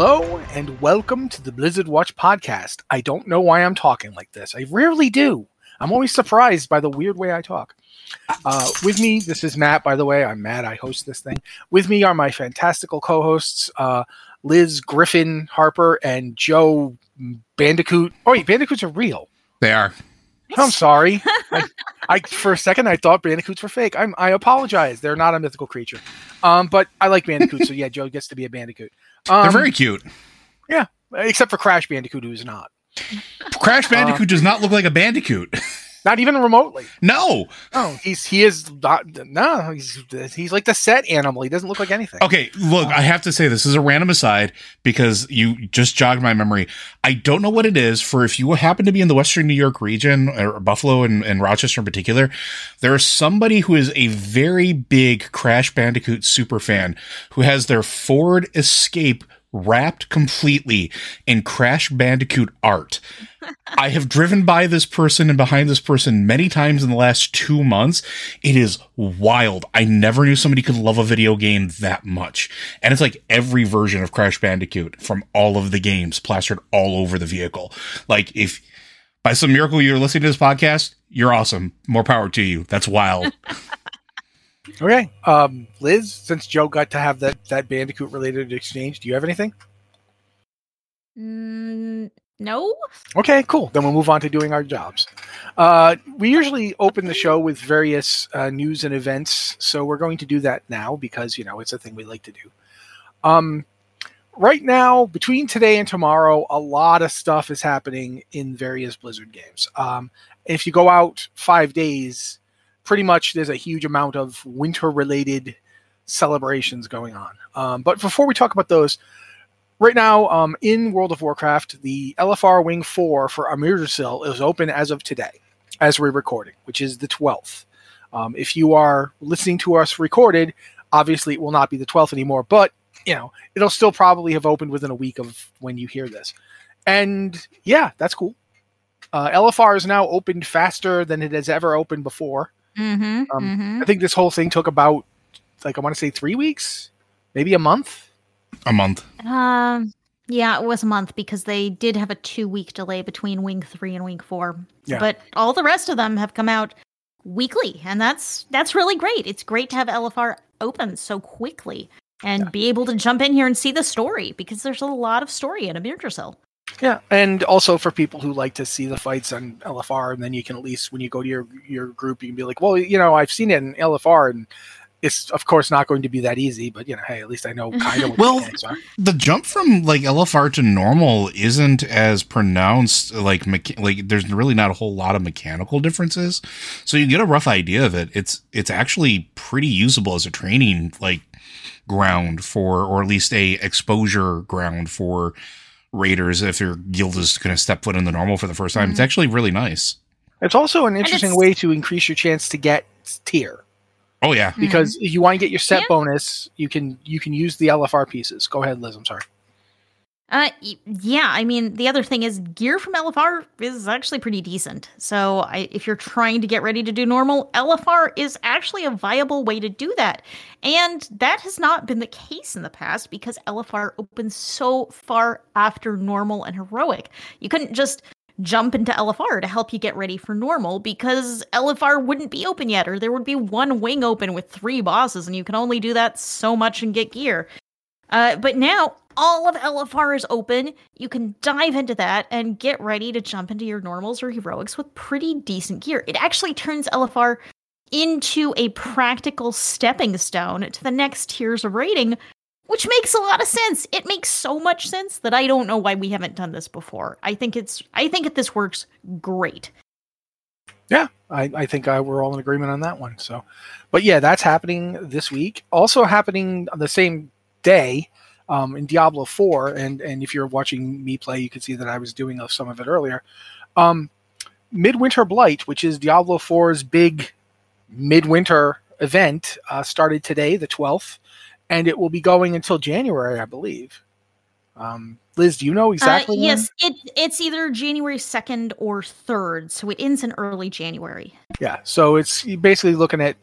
Hello and welcome to the Blizzard Watch podcast. I don't know why I'm talking like this. I rarely do. I'm always surprised by the weird way I talk. Uh, with me, this is Matt, by the way. I'm Matt. I host this thing. With me are my fantastical co hosts, uh, Liz Griffin Harper and Joe Bandicoot. Oh, wait, Bandicoots are real. They are. I'm sorry. I, I for a second I thought bandicoots were fake. I'm I apologize. They're not a mythical creature. Um, but I like bandicoots, so yeah, Joe gets to be a bandicoot. Um, They're very cute. yeah, except for Crash Bandicoot, who's not. Crash Bandicoot does not look like a bandicoot. Not even remotely. no. Oh, he's he is not. No, he's he's like the set animal. He doesn't look like anything. Okay, look, I have to say this is a random aside because you just jogged my memory. I don't know what it is for if you happen to be in the Western New York region or Buffalo and, and Rochester in particular, there is somebody who is a very big Crash Bandicoot super fan who has their Ford Escape wrapped completely in Crash Bandicoot art. I have driven by this person and behind this person many times in the last two months. It is wild. I never knew somebody could love a video game that much. And it's like every version of Crash Bandicoot from all of the games plastered all over the vehicle. Like if by some miracle you're listening to this podcast, you're awesome. More power to you. That's wild. Okay, um, Liz. Since Joe got to have that that bandicoot related exchange, do you have anything? Mm, no. Okay, cool. Then we'll move on to doing our jobs. Uh, we usually open the show with various uh, news and events, so we're going to do that now because you know it's a thing we like to do. Um, right now, between today and tomorrow, a lot of stuff is happening in various Blizzard games. Um, if you go out five days, pretty much there's a huge amount of winter-related celebrations going on. Um, but before we talk about those, right now um, in World of Warcraft, the LFR Wing 4 for Amirdrassil is open as of today, as we're recording, which is the 12th. Um, if you are listening to us recorded, obviously it will not be the 12th anymore, but you know it'll still probably have opened within a week of when you hear this. And yeah, that's cool. Uh, LFR is now opened faster than it has ever opened before. Mm-hmm, Um, mm-hmm. I think this whole thing took about, like, I want to say three weeks, maybe a month. a month. Um, yeah, it was a month because they did have a two-week delay between Wing Three and Wing Four. Yeah. But all the rest of them have come out weekly, and that's that's really great. It's great to have LFR open so quickly and Yeah. be able to jump in here and see the story because there's a lot of story in Amirdrassil. Yeah, and also for people who like to see the fights on LFR, and then you can at least when you go to your your group, you can be like, well, you know, I've seen it in LFR, and it's of course not going to be that easy, but you know, hey, at least I know kind of what Well- the jump from like LFR to normal isn't as pronounced. Like, mecha- like there's really not a whole lot of mechanical differences, so you get a rough idea of it. It's it's actually pretty usable as a training like ground for, or at least a exposure ground for raiders if your guild is going to step foot in the normal for the first time. It's Mhm. actually really nice. It's also an interesting way to increase your chance to get tier Oh yeah, because if you want to get your set Yeah. bonus, you can you can use the LFR pieces. Go ahead, Liz. I'm sorry. Uh, yeah. I mean, the other thing is gear from LFR is actually pretty decent. So, I, if you're trying to get ready to do normal, LFR is actually a viable way to do that. And that has not been the case in the past because LFR opens so far after normal and heroic. You couldn't just jump into LFR to help you get ready for normal because LFR wouldn't be open yet, or there would be one wing open with three bosses, and you can only do that so much and get gear. Uh, but now all of LFR is open. You can dive into that and get ready to jump into your normals or heroics with pretty decent gear. It actually turns LFR into a practical stepping stone to the next tiers of rating, which makes a lot of sense. It makes so much sense that I don't know why we haven't done this before. I think it's I think that this works great. Yeah, I, I think uh, we're all in agreement on that one. So, but yeah, that's happening this week. Also happening on the same day um, in Diablo Four, and and if you're watching me play, you can see that I was doing uh, some of it earlier. Um, Midwinter Blight, which is Diablo 4's big midwinter event, uh, started today, the 12th, and it will be going until January, I believe. Um, Liz, do you know exactly? uh, when? yes, it it's either January second or third, so it ends in early January. Yeah. So it's basically looking at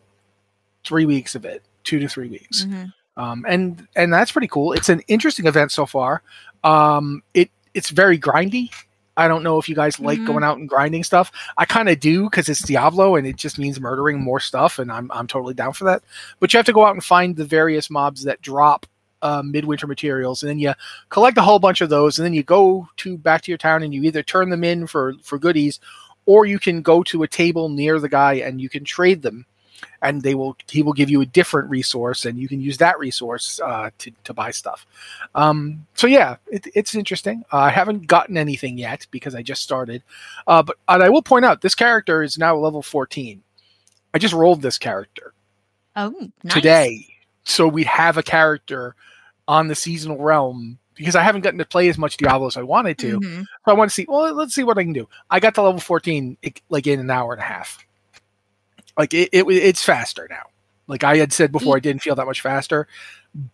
three weeks of it, two to three weeks. Mhm. Um, and and that's pretty cool. It's an interesting event so far. Um, it it's very grindy. I don't know if you guys like Mhm. going out and grinding stuff. I kind of do because it's Diablo and it just means murdering more stuff, and I'm I'm totally down for that. But you have to go out and find the various mobs that drop uh, midwinter materials, and then you collect a whole bunch of those, and then you go to back to your town and you either turn them in for for goodies, or you can go to a table near the guy and you can trade them, and they will he will give you a different resource, and you can use that resource uh, to to buy stuff. Um, so yeah, it, it's interesting. Uh, I haven't gotten anything yet because I just started, uh, but and I will point out this character is now level fourteen. I just rolled this character Oh, nice. today, so we'd have a character on the seasonal realm because I haven't gotten to play as much Diablo as I wanted to. Mhm. So I want to see. Well, let's see what I can do. I got to level fourteen like in an hour and a half. Like it, it it's faster now. Like I had said before, I didn't feel that much faster,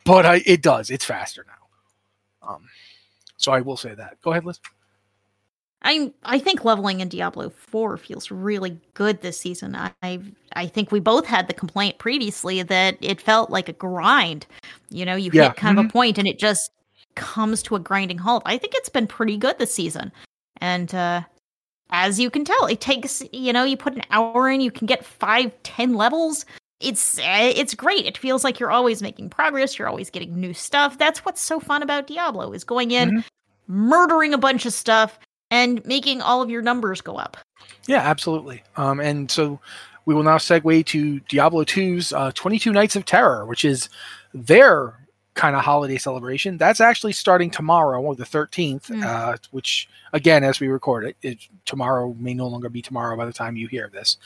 but I, it does. It's faster now. Um, so I will say that. Go ahead, Liz. I I think leveling in Diablo 4 feels really good this season. I I, I think we both had the complaint previously that it felt like a grind. You know, you Yeah. hit kind of a point and it just comes to a grinding halt. I think it's been pretty good this season. And uh as you can tell, it takes, you know, you put an hour in, you can get five, ten levels. It's uh, it's great. It feels like you're always making progress. You're always getting new stuff. That's what's so fun about Diablo is going in, Mhm. murdering a bunch of stuff, and making all of your numbers go up. Yeah, absolutely. Um, and so we will now segue to Diablo 2's uh, 22 Nights of Terror, which is their kind of holiday celebration. That's actually starting tomorrow, or the 13th, Mm. uh, which, again, as we record it, it, tomorrow may no longer be tomorrow by the time you hear this.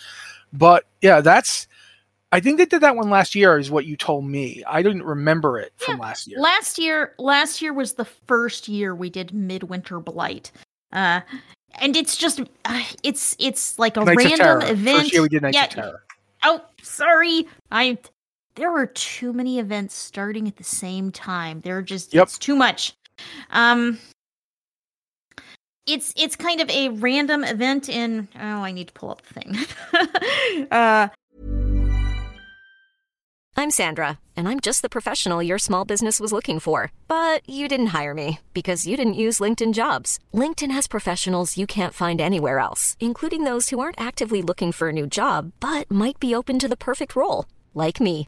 But yeah, that's. I think they did that one last year, is what you told me. I didn't remember it from last year. Last year, last year was the first year we did Midwinter Blight. Uh and it's just uh, it's it's like a Nights random event. First year we did Nights Yeah, of Terror. Oh, sorry. I there were too many events starting at the same time. There are just Yep. it's too much. Um it's it's kind of a random event in oh I need to pull up the thing. uh I'm Sandra, and I'm just the professional your small business was looking for. But you didn't hire me because you didn't use LinkedIn jobs. LinkedIn has professionals you can't find anywhere else, including those who aren't actively looking for a new job but might be open to the perfect role, like me.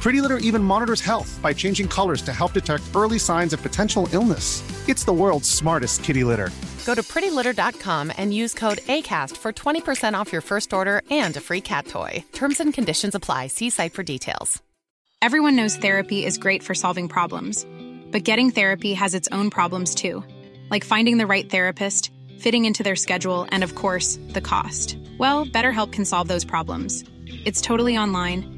Pretty Litter even monitors health by changing colors to help detect early signs of potential illness. It's the world's smartest kitty litter. Go to prettylitter.com and use code ACAST for 20% off your first order and a free cat toy. Terms and conditions apply. See site for details. Everyone knows therapy is great for solving problems, but getting therapy has its own problems too, like finding the right therapist, fitting into their schedule, and of course, the cost. Well, BetterHelp can solve those problems. It's totally online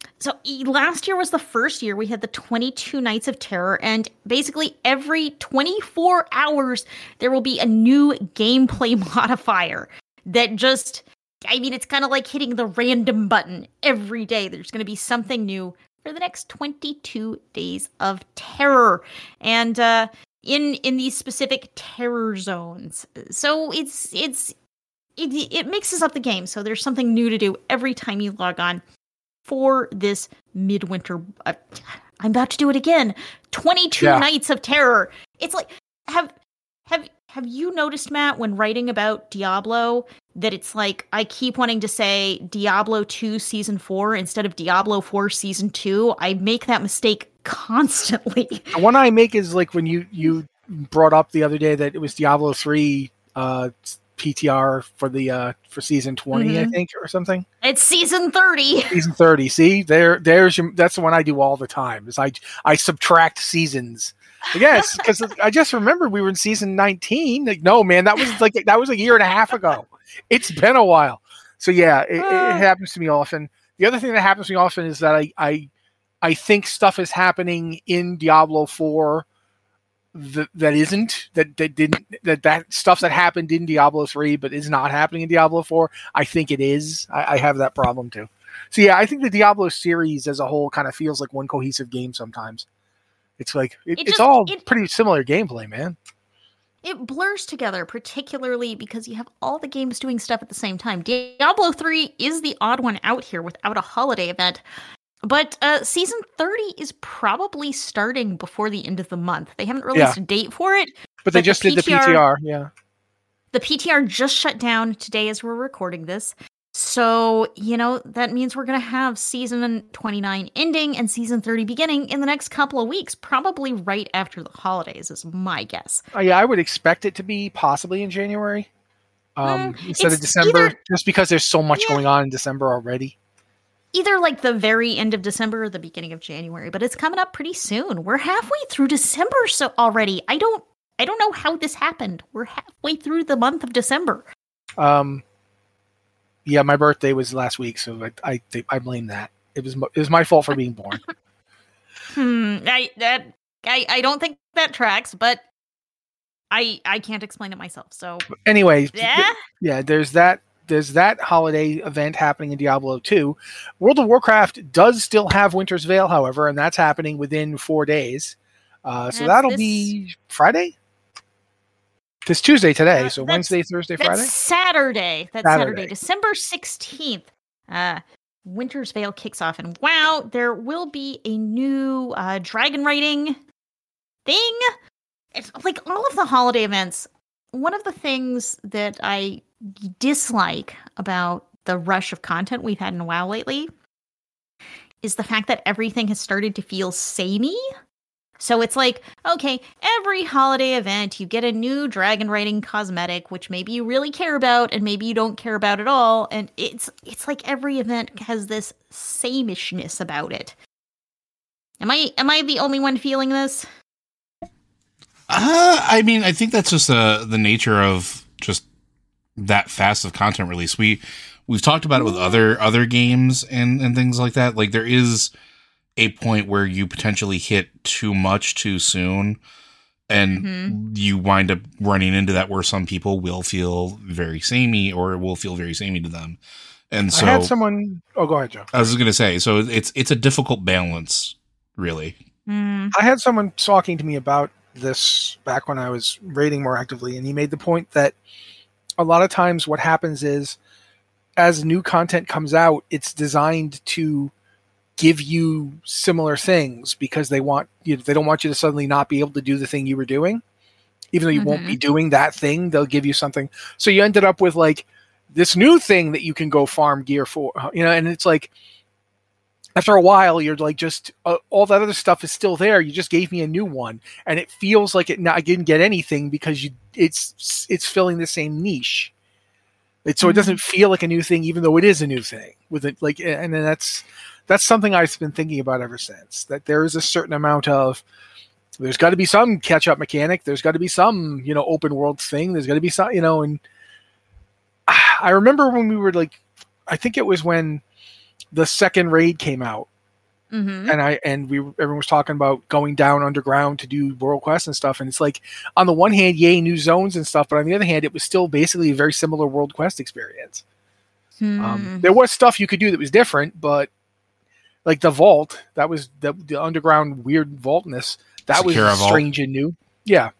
so last year was the first year we had the 22 Nights of Terror, and basically every 24 hours there will be a new gameplay modifier that just, I mean, it's kind of like hitting the random button every day. There's going to be something new for the next 22 days of terror, and uh, in in these specific terror zones. So it's it's it, it mixes up the game. So there's something new to do every time you log on for this midwinter. Uh, I'm about to do it again. 22 Yeah. nights of terror. It's like have have have you noticed Matt when writing about Diablo that it's like I keep wanting to say Diablo 2 season 4 instead of Diablo 4 season 2. I make that mistake constantly. The one I make is like when you you brought up the other day that it was Diablo three uh, PTR for the uh for season 20 I Mhm. think or something. It's season 30. Season 30. See, there there's your that's the one I do all the time. Is I I subtract seasons. Yes, because I just remember we were in season 19. Like, no, man, that was like that was a year and a half ago. It's been a while. So yeah, it, it happens to me often. The other thing that happens to me often is that I I I think stuff is happening in Diablo 4 that, that isn't that that didn't that that stuff that happened in Diablo 3 but is not happening in Diablo 4. I think it is. I, I have that problem too. So yeah, I think the Diablo series as a whole kind of feels like one cohesive game sometimes. It's like it, It it's all it- pretty similar gameplay, man. It blurs together, particularly because you have all the games doing stuff at the same time. Diablo 3 is the odd one out here without a holiday event. But uh, season 30 is probably starting before the end of the month. They haven't released a date for it. But they But the just did the PTR PTR, yeah. The PTR just shut down today as we're recording this. So, you know, that means we're going to have season 29 ending and season 30 beginning in the next couple of weeks, probably right after the holidays, is my guess. Oh, yeah, I would expect it to be possibly in January. Um, Mm, instead of December, either- just because there's so much Yeah. going on in December already. Either like the very end of December or the beginning of January, but it's coming up pretty soon. We're halfway through December so already. I don't I don't know how this happened. We're halfway through the month of December. Um, yeah, my birthday was last week, so I I, I blame that. It was it was my fault for being born. Hmm. I that I I don't think that tracks, but I I can't explain it myself. So anyway, yeah. yeah, there's that there's that holiday event happening in Diablo 2. World of Warcraft does still have Winter's Veil, however, and that's happening within four days. Uh, so that'll this- be Friday. It's Tuesday today, Uh, so Wednesday, Thursday, That's Friday. Saturday. That's Saturday, Saturday. December 16th. Uh, Winter's Veil kicks off. And wow, there will be a new uh, dragon writing thing. It's like all of the holiday events. One of the things that I dislike about the rush of content we've had in WoW lately is the fact that everything has started to feel samey. So it's like, okay, every holiday event, you get a new dragon riding cosmetic, which maybe you really care about and maybe you don't care about at all. And it's it's like every event has this samishness about it. Am I am I the only one feeling this? Uh, I mean, I think that's just uh, the nature of just that fast of content release. We we've talked about it with other other games and and things like that. Like there is a point where you potentially hit too much too soon, and you wind up running into that where some people will feel very samey or it will feel very samey to them. And so I had someone. Oh, go ahead, Joe. I was going to say, so it's it's a difficult balance, really. Hmm. I had someone talking to me about this back when I was rating more actively, and he made the point that a lot of times what happens is as new content comes out, it's designed to give you similar things because they want you they don't want you to suddenly not be able to do the thing you were doing. Even though you won't be doing that thing, they'll give you something. So you ended up with like this new thing that you can go farm gear for, you know, and it's like after a while you're like just uh, all that other stuff is still there you just gave me a new one and it feels like it now i didn't get anything because you it's it's filling the same niche. It, so it mm-hmm. doesn't feel like a new thing even though it is a new thing with it like and then that's that's something i've been thinking about ever since that there is a certain amount of there's got to be some catch up mechanic there's got to be some you know open world thing there's got to be some you know and i remember when we were like i think it was when the second raid came out Mm-hmm. and I and we everyone was talking about going down underground to do world quests and stuff. And it's like on the one hand, yay, new zones and stuff, but on the other hand, it was still basically a very similar world quest experience. Hmm. Um, there was stuff you could do that was different, but like the vault, that was the, the underground weird vaultness. That was Zskera Vault. strange and new. Yeah,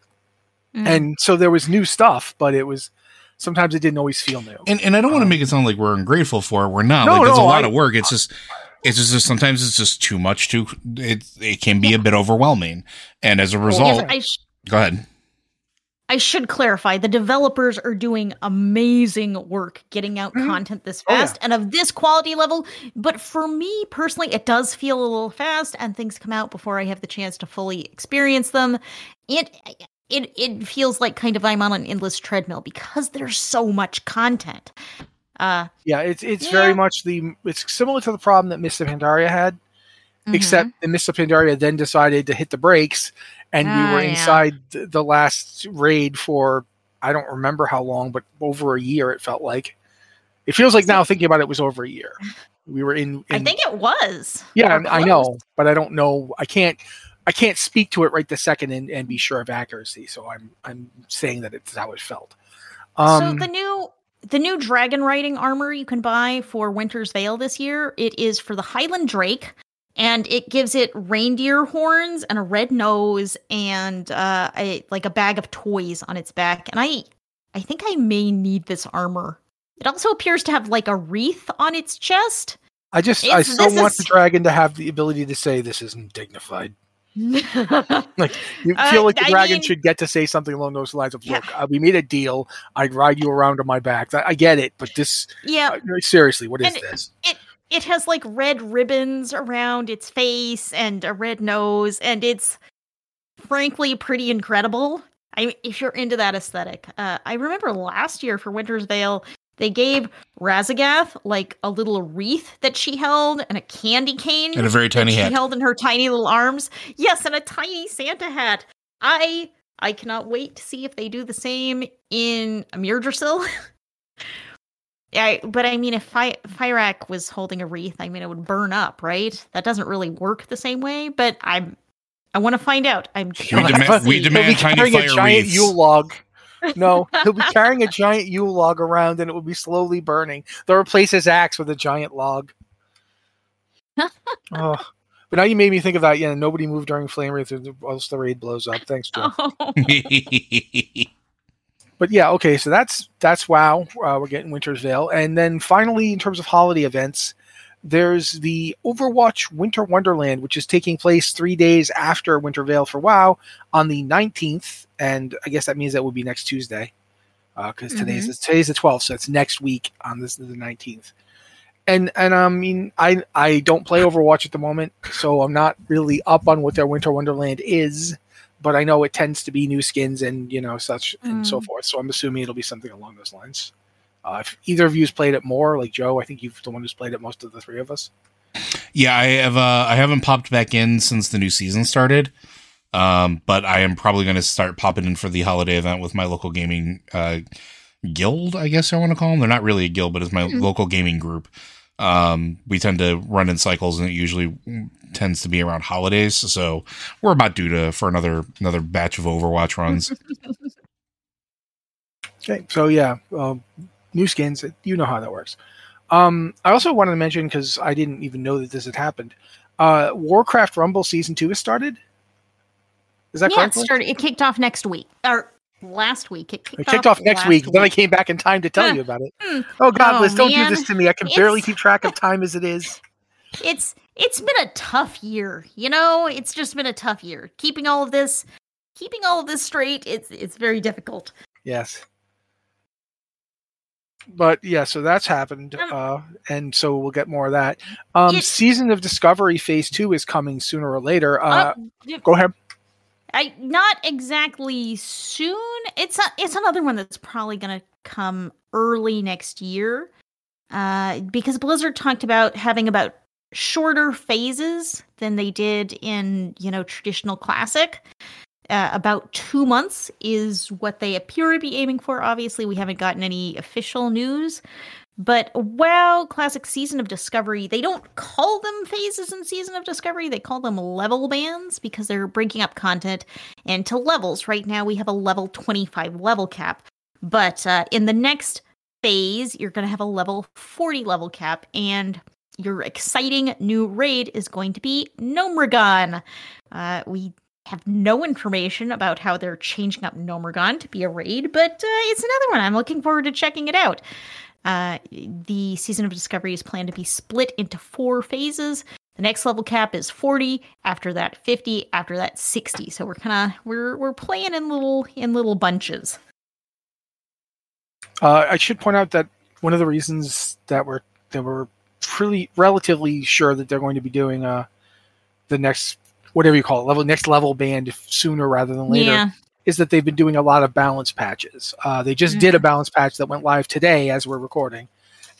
Mm. and so there was new stuff, but it was sometimes it didn't always feel new. And and I don't want to make it sound like we're ungrateful for it. We're not. No, like there's a lot I- of work. It's just it's just, just sometimes it's just too much. Too it it can be a bit overwhelming. And as a result, I, sh- go ahead. I should clarify the developers are doing amazing work getting out mm-hmm. content this Oh, yeah. fast and of this quality level. But for me personally, it does feel a little fast and things come out before I have the chance to fully experience them. It it it feels like kind of I'm on an endless treadmill because there's so much content. Uh, Yeah, it's it's Yeah. very much the it's similar to the problem that of Pandaria had, mhm. except the of Pandaria then decided to hit the brakes, and we Ah, were inside th- the last raid for I don't remember how long, but over a year it felt like. It feels like now thinking about it, it was over a year. We were in. I think it was. Yeah, I know, but I don't know. I can't. I can't speak to it right this second and, and be sure of accuracy. So I'm I'm saying that it's how it felt. Um, so the new the new dragon riding armor you can buy for Winter's Veil this year, it is for the Highland Drake, and it gives it reindeer horns and a red nose and uh, a like a bag of toys on its back. And I I think I may need this armor. It also appears to have like a wreath on its chest. I just I it's- still want is- the dragon to have the ability to say this isn't dignified. Like you Uh, feel like the I dragon mean- should get to say something along those lines of, Yeah. "Look, uh, we made a deal. I'd ride you around on my back. I, I get it, but this yeah, uh, seriously, what is And this?" it has like red ribbons around its face and a red nose and it's frankly pretty incredible i if you're into that aesthetic uh, i remember last year for winter's veil they gave Raszageth like a little wreath that she held and a candy cane And a very tiny tiny she held in her tiny little arms yes and a tiny santa hat i i cannot wait to see if they do the same in Amirdrassil. Yeah, but I mean, if Fi- Fyrakk was holding a wreath, I mean, it would burn up, right? That doesn't really work the same way. But I'm, I want to find out. I'm. We curious demand- we see. demand- tiny carrying a fire giant wreaths. Yule log. No, he'll be carrying a giant Yule log around, and it will be slowly burning. They'll replace his axe with a giant log. oh. But now you made me think of that. Yeah, nobody moved during Flame Wraith, or else the raid blows up. Thanks, Joe. Oh, But yeah, okay, so that's that's WoW. Uh, we're getting Winter's Veil, and then finally, in terms of holiday events, there's the Overwatch Winter Wonderland, which is taking place three days after Winter Veil for WoW on the 19th, and I guess that means that would be next Tuesday, because today's today's the 12th, so it's next week on this the 19th. And and I mean, I I don't play Overwatch at the moment, so I'm not really up on what their Winter Wonderland is but I know it tends to be new skins and you know such and so Mm. forth. So I'm assuming it'll be something along those lines. Uh, if either of you's played it more, like Joe, I think you've the one who's played it most of the three of us. yeah, I have. Uh, I haven't popped back in since the new season started. Um, but I am probably going to start popping in for the holiday event with my local gaming uh, guild. I guess I want to call them. They're not really a guild, but it's my local gaming group. Um, we tend to run in cycles, and it usually tends to be around holidays. So we're about due to for another another batch of Overwatch runs. Okay, so yeah, um, new skins. You know how that works. Um, I also wanted to mention because I didn't even know that this had happened. Uh, Warcraft Rumble season two has started. Is that yeah, correct? it started. It kicked off next week or last week. It kicked, It kicked off next last week. Then I came back in time to tell Huh. you about it. Hmm. Oh God, Oh, Liz, don't do this to me. I can barely keep track of time as it is. it's it's been a tough year you know it's just been a tough year keeping all of this keeping all of this straight it's it's very difficult Yes. But yeah, so that's happened, Um, uh, and so we'll get more of that. Um, It- Season of Discovery Phase Two is coming sooner or later. Uh, Uh, go ahead. i not exactly soon it's a, it's another one that's probably going to come early next year uh because blizzard talked about having about shorter phases than they did in you know traditional classic uh, about two months is what they appear to be aiming for. Obviously, we haven't gotten any official news. But WoW Classic Season of Discovery, they don't call them phases in Season of Discovery. They call them level bands because they're breaking up content into levels. Right now, we have a level 25 level cap. But uh, in the next phase, you're going to have a level 40 level cap. And your exciting new raid is going to be Gnomeregan. Uh, we have no information about how they're changing up Gnomeregan to be a raid, but uh, it's another one. I'm looking forward to checking it out. Uh, the season of discovery is planned to be split into four phases. The next level cap is 40. After that, 50. After that, 60. So we're kind of we're we're playing in little in little bunches. Uh, I should point out that one of the reasons that we're that we're pretty relatively sure that they're going to be doing uh the next whatever you call it level next level band sooner rather than later Yeah, is that they've been doing a lot of balance patches. Uh, they just did a balance patch that went live today as we're recording,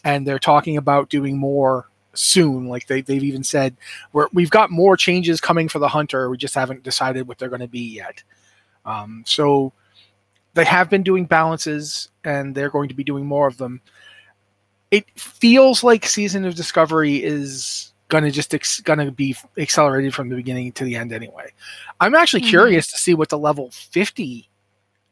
and they're talking about doing more soon. Like they, they've even said, we're, we've got more changes coming for the hunter. We just haven't decided what they're going to be yet. Um, so they have been doing balances, and they're going to be doing more of them. It feels like Season of Discovery is going to just ex- going to be accelerated from the beginning to the end anyway. I'm actually Mhm. curious to see what the level 50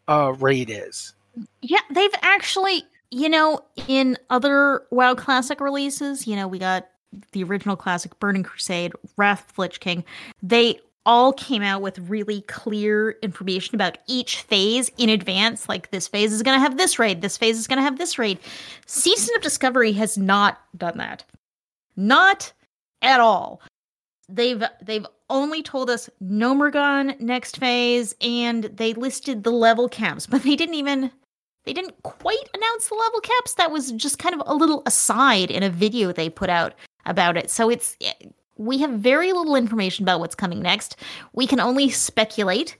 uh, raid is. Yeah, they've actually, you know, in other WoW Classic releases, you know, we got the original classic Burning Crusade, Wrath of Lich King. They all came out with really clear information about each phase in advance. Like this phase is going to have this raid, this phase is going to have this raid. Season of Discovery has not done that. Not at all. They've they've only told us Gnomeregan next phase, and they listed the level caps, but they didn't even they didn't quite announce the level caps. That was just kind of a little aside in a video they put out about it. So it's eh, we have very little information about what's coming next. We can only speculate.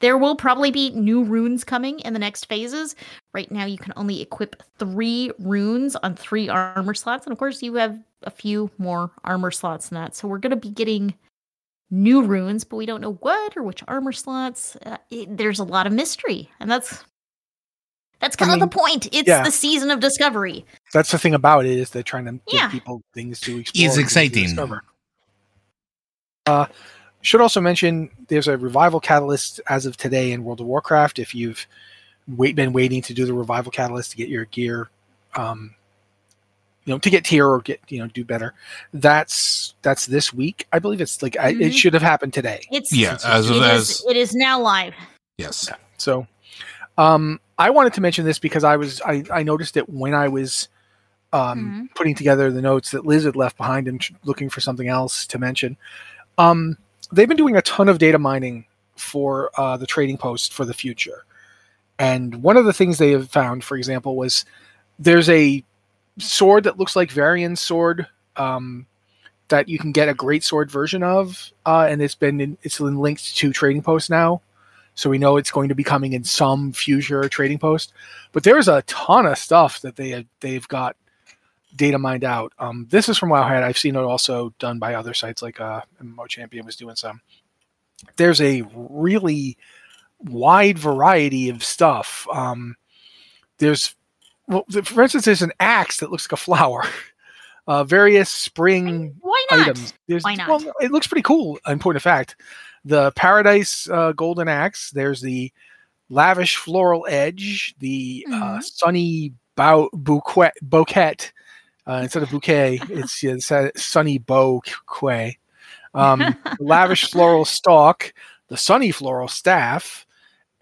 There will probably be new runes coming in the next phases. Right now, you can only equip three runes on three armor slots. And of course, you have a few more armor slots than that. So we're going to be getting new runes, but we don't know what or which armor slots. Uh, it, there's a lot of mystery. And that's. That's I kind mean, of the point. It's yeah. the season of discovery. That's the thing about it is they're trying to give people things to explore. It's and things to exciting. discover. Uh, should also mention there's a revival catalyst as of today in World of Warcraft. If you've wait, been waiting to do the revival catalyst to get your gear, um, you know, to get tier or get you know do better, that's that's this week. I believe it's like I, it Mhm. should have happened today. It's Yeah, as it as is, it is now live. yes. So, um, I wanted to mention this because I was I, I noticed it when I was um, putting together the notes that Liz had left behind and looking for something else to mention. Um, they've been doing a ton of data mining for uh, the trading post for the future, and one of the things they have found, for example, was there's a sword that looks like Varian's sword. Um, that you can get a great sword version of, uh, and it's been in, it's been linked to Trading Post now so we know it's going to be coming in some future trading post. But there's a ton of stuff that they have, they've got data mined out. Um, this is from Wowhead. I've seen it also done by other sites like uh, MMO Champion was doing some. There's a really wide variety of stuff. Um, there's, well, for instance, there's an axe that looks like a flower. Uh, various spring Why not? items. There's, Why not? Well, it looks pretty cool. In point of fact, the Paradise uh, Golden Axe. There's the Lavish Floral Edge. The uh, Mhm. Sunny bow, bouquet, bouquet. Uh, instead of bouquet, it's yeah, it's, uh, Sunny Bouquet. Um, Lavish Floral Stalk. The Sunny Floral Staff.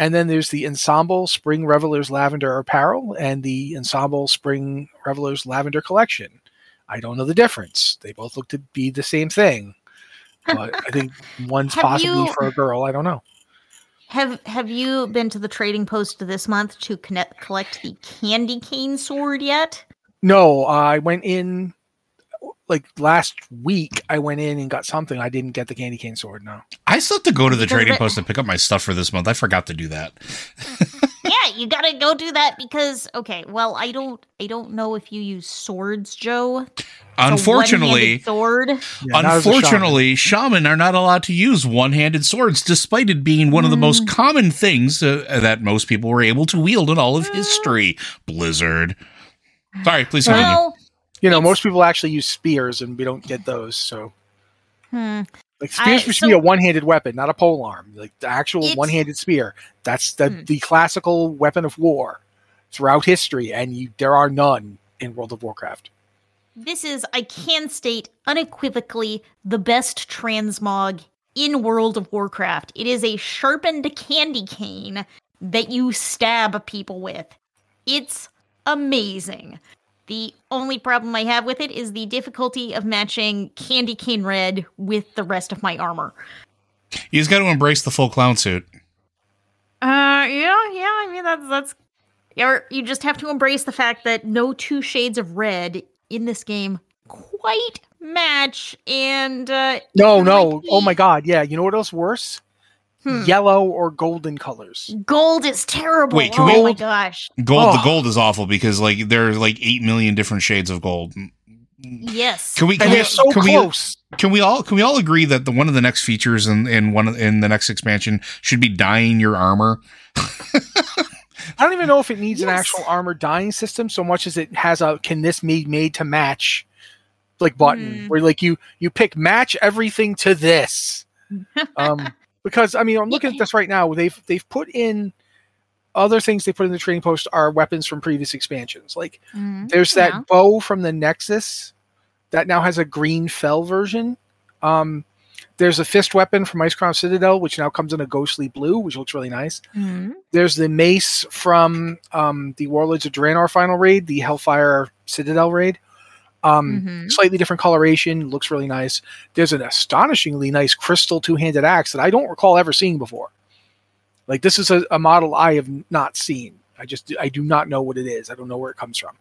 And then there's the Ensemble Spring Revelers Lavender Apparel and the Ensemble Spring Revelers Lavender Collection. I don't know the difference. They both look to be the same thing. But I think one's Have possibly you- for a girl. I don't know. Have Have you been to the trading post this month to connect, collect the candy cane sword yet? No, I went in like last week. I went in and got something. I didn't get the candy cane sword. No. I still have to go to the Because trading that- post and pick up my stuff for this month. I forgot to do that. yeah, you gotta go do that because okay, well, I don't, I don't know if you use swords, Joe. Unfortunately, sword. Yeah, not as a shaman. Unfortunately, shaman are not allowed to use one-handed swords, despite it being one of the most common things uh, that most people were able to wield in all of history. Blizzard. Sorry, please continue. Well, You know, It's- most people actually use spears, and we don't get those. So, hmm, like, spears I- used so- be a one-handed weapon, not a pole arm. Like the actual one-handed spear. That's the Hmm. the classical weapon of war throughout history, and you, there are none in World of Warcraft. this is, I can state unequivocally, the best transmog in World of Warcraft. It is a sharpened candy cane that you stab people with. It's amazing. The only problem I have with it is the difficulty of matching candy cane red with the rest of my armor. He's got to embrace the full clown suit. Uh, yeah, yeah. I mean, that's that's. Or you just have to embrace the fact that no two shades of red in this game quite match, and uh, No, no. might Oh my God. Yeah. You know what else worse? Hmm. yellow or golden colors. Gold is terrible. Wait, can oh we- my gosh. Gold. The Oh. gold is awful because like there's like eight million different shades of gold. Yes. Can we? Can And we? they're so can we? close. Can we all? Can we all agree that the one of the next features in in one of- in the next expansion should be dyeing your armor? I don't even know if it needs an actual armor dyeing system so much as it has a can this be made to match like button Hmm. where like you you pick match everything to this. Um because I mean I'm looking at this right now they've they've put in other things they put in the trading post are weapons from previous expansions. Like Mhm. there's that Yeah. bow from the Nexus that now has a green fel version. Um there's a fist weapon from Icecrown Citadel, which now comes in a ghostly blue, which looks really nice. Mhm. There's the mace from um, the Warlords of Draenor final raid, the Hellfire Citadel raid. Um, Mhm. Slightly different coloration, looks really nice. There's an astonishingly nice crystal two handed axe that I don't recall ever seeing before. Like this is a, a model I have not seen. I just I do not know what it is. I don't know where it comes from.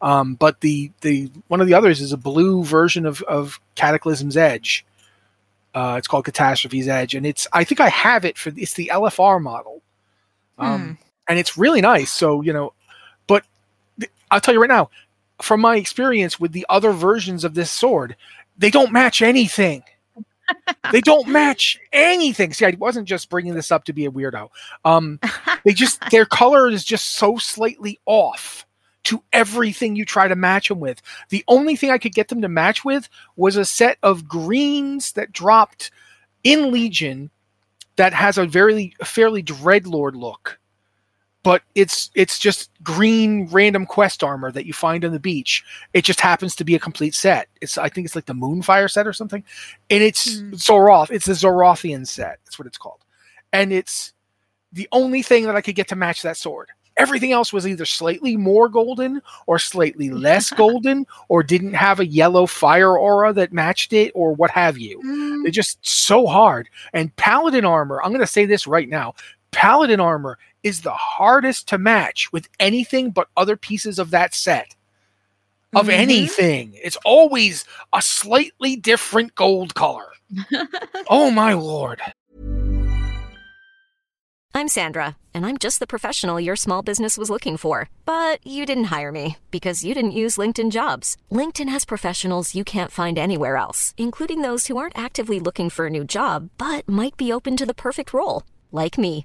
Um, but the the one of the others is a blue version of of Cataclysm's Edge. Uh, it's called Catastrophe's Edge, and it's I think I have it for it's the LFR model, um, and it's really nice. So you know, but th- I'll tell you right now, from my experience with the other versions of this sword, they don't match anything. they don't match anything. See, I wasn't just bringing this up to be a weirdo. Um, they just their color is just so slightly off to everything you try to match them with. The only thing I could get them to match with was a set of greens that dropped in Legion that has a very fairly dreadlord look. But it's it's just green random quest armor that you find on the beach. It just happens to be a complete set. It's I think it's like the Moonfire set or something, and it's Hmm. Xoroth. It's the Xorothian set. That's what it's called, and it's the only thing that I could get to match that sword. Everything else was either slightly more golden or slightly less golden, or didn't have a yellow fire aura that matched it, or what have you. Mm, They're just so hard. And paladin armor, I'm going to say this right now paladin armor is the hardest to match with anything but other pieces of that set. Of Mhm. anything. It's always a slightly different gold color. oh my lord. I'm Sandra, and I'm just the professional your small business was looking for. But you didn't hire me because you didn't use LinkedIn jobs. LinkedIn has professionals you can't find anywhere else, including those who aren't actively looking for a new job but might be open to the perfect role, like me.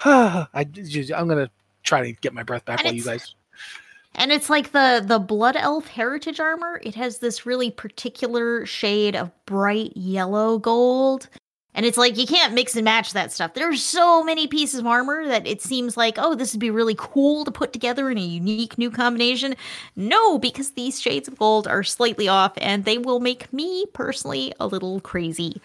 I, I'm going to try to get my breath back And while you guys. And it's like the the blood elf heritage armor. It has this really particular shade of bright yellow gold. And it's like you can't mix and match that stuff. There's so many pieces of armor that it seems like, oh, this would be really cool to put together in a unique new combination. No, because these shades of gold are slightly off and they will make me personally a little crazy.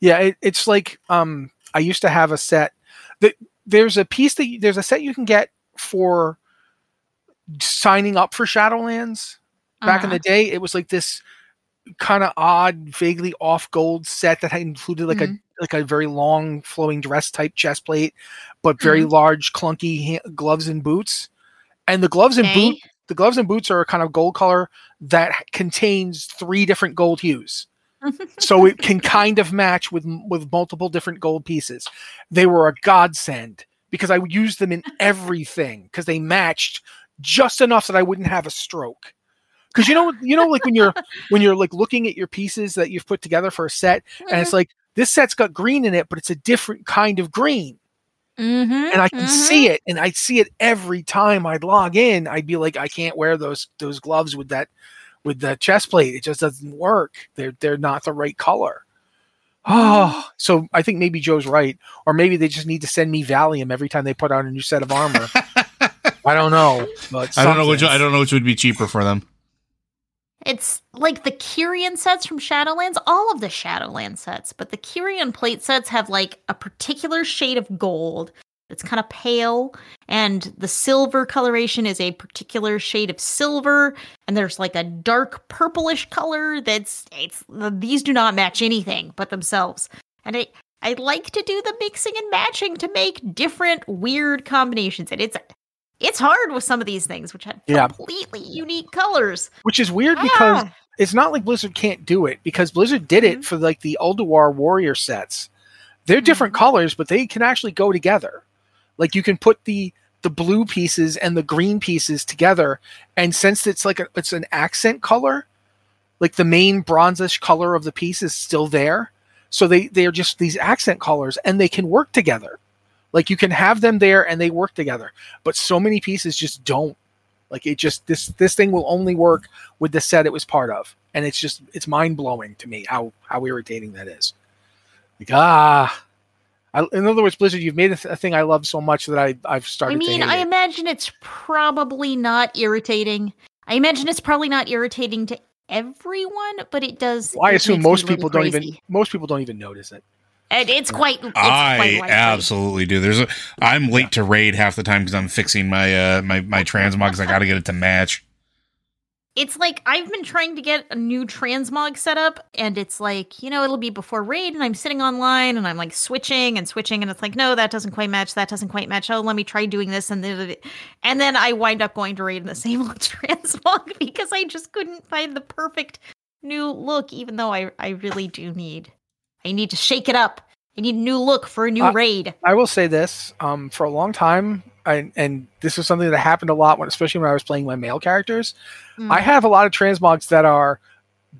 Yeah, it, it's like um, I used to have a set. That there's a piece that you- there's a set you can get for signing up for Shadowlands. Back in Uh-huh. the day, it was like this kind of odd, vaguely off gold set that had included like Mhm. a like a very long flowing dress type chest plate, but very large clunky gloves and boots. And the gloves and Okay. boot the gloves and boots are a kind of gold color that contains three different gold hues so it can kind of match with with multiple different gold pieces. They were a godsend because I used them in everything because they matched just enough that I wouldn't have a stroke. Because you know, you know, like when you're when you're like looking at your pieces that you've put together for a set, and it's like this set's got green in it, but it's a different kind of green, Mm-hmm, and I can see it, and I see it every time I'd log in. I'd be like, I can't wear those those gloves with that with the chest plate. It just doesn't work. They're they're not the right color. Oh, so I think maybe Joe's right, or maybe they just need to send me Valium every time they put out a new set of armor. I don't know. But I don't know which. I don't know which would be cheaper for them. It's like the Kyrian sets from Shadowlands, all of the Shadowlands sets, but the Kyrian plate sets have like a particular shade of gold that's kind of pale, and the silver coloration is a particular shade of silver, and there's like a dark purplish color that's it's these do not match anything but themselves. And I I like to do the mixing and matching to make different weird combinations, and it's it's hard with some of these things, which have Yeah. completely unique colors. which is weird because Ah. it's not like Blizzard can't do it because Blizzard did it Mhm. for like the Ulduar Warrior sets. They're different Mhm. colors, but they can actually go together. Like you can put the the blue pieces and the green pieces together, and since it's like a, it's an accent color, like the main bronzish color of the piece is still there. So they they are just these accent colors, and they can work together. Like you can have them there and they work together, but so many pieces just don't. Like it just this this thing will only work with the set it was part of, and it's just it's mind blowing to me how how irritating that is. Like ah, I, in other words, Blizzard, you've made a, th- a thing I love so much that I I've started. I mean, to hate I it. imagine it's probably not irritating. I imagine it's probably not irritating to everyone, but it does. Well, I it assume most a little people don't even most people don't even notice it. And it's quite. It's I likely. absolutely do. There's a I'm late to raid half the time because I'm fixing my uh my my transmogs. I got to get it to match. It's like I've been trying to get a new transmog set up, and it's like you know it'll be before raid, and I'm sitting online and I'm like switching and switching, and it's like no, that doesn't quite match. That doesn't quite match. Oh, let me try doing this, and then and then I wind up going to raid in the same old transmog because I just couldn't find the perfect new look, even though I I really do need I need to shake it up. I need a new look for a new Uh, raid. I will say this: um, for a long time, I, and this was something that happened a lot, when, especially when I was playing my male characters. Mm. I have a lot of transmogs that are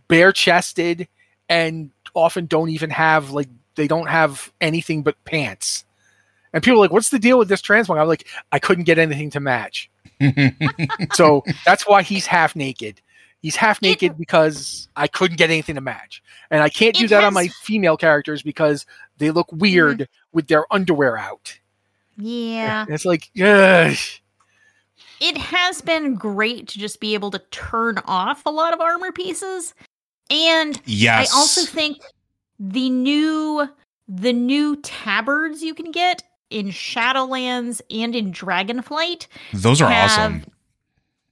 bare chested and often don't even have like they don't have anything but pants. And people are like, "What's the deal with this transmog?" I'm like, "I couldn't get anything to match." so that's why he's half naked. He's half naked because I couldn't get anything to match, and I can't do It that on my female characters because they look mm-hmm. weird with their underwear out. Yeah. It's like, ugh. it has been great to just be able to turn off a lot of armor pieces and yes. i also think the new the new tabards you can get in shadowlands and in dragonflight those are have- awesome.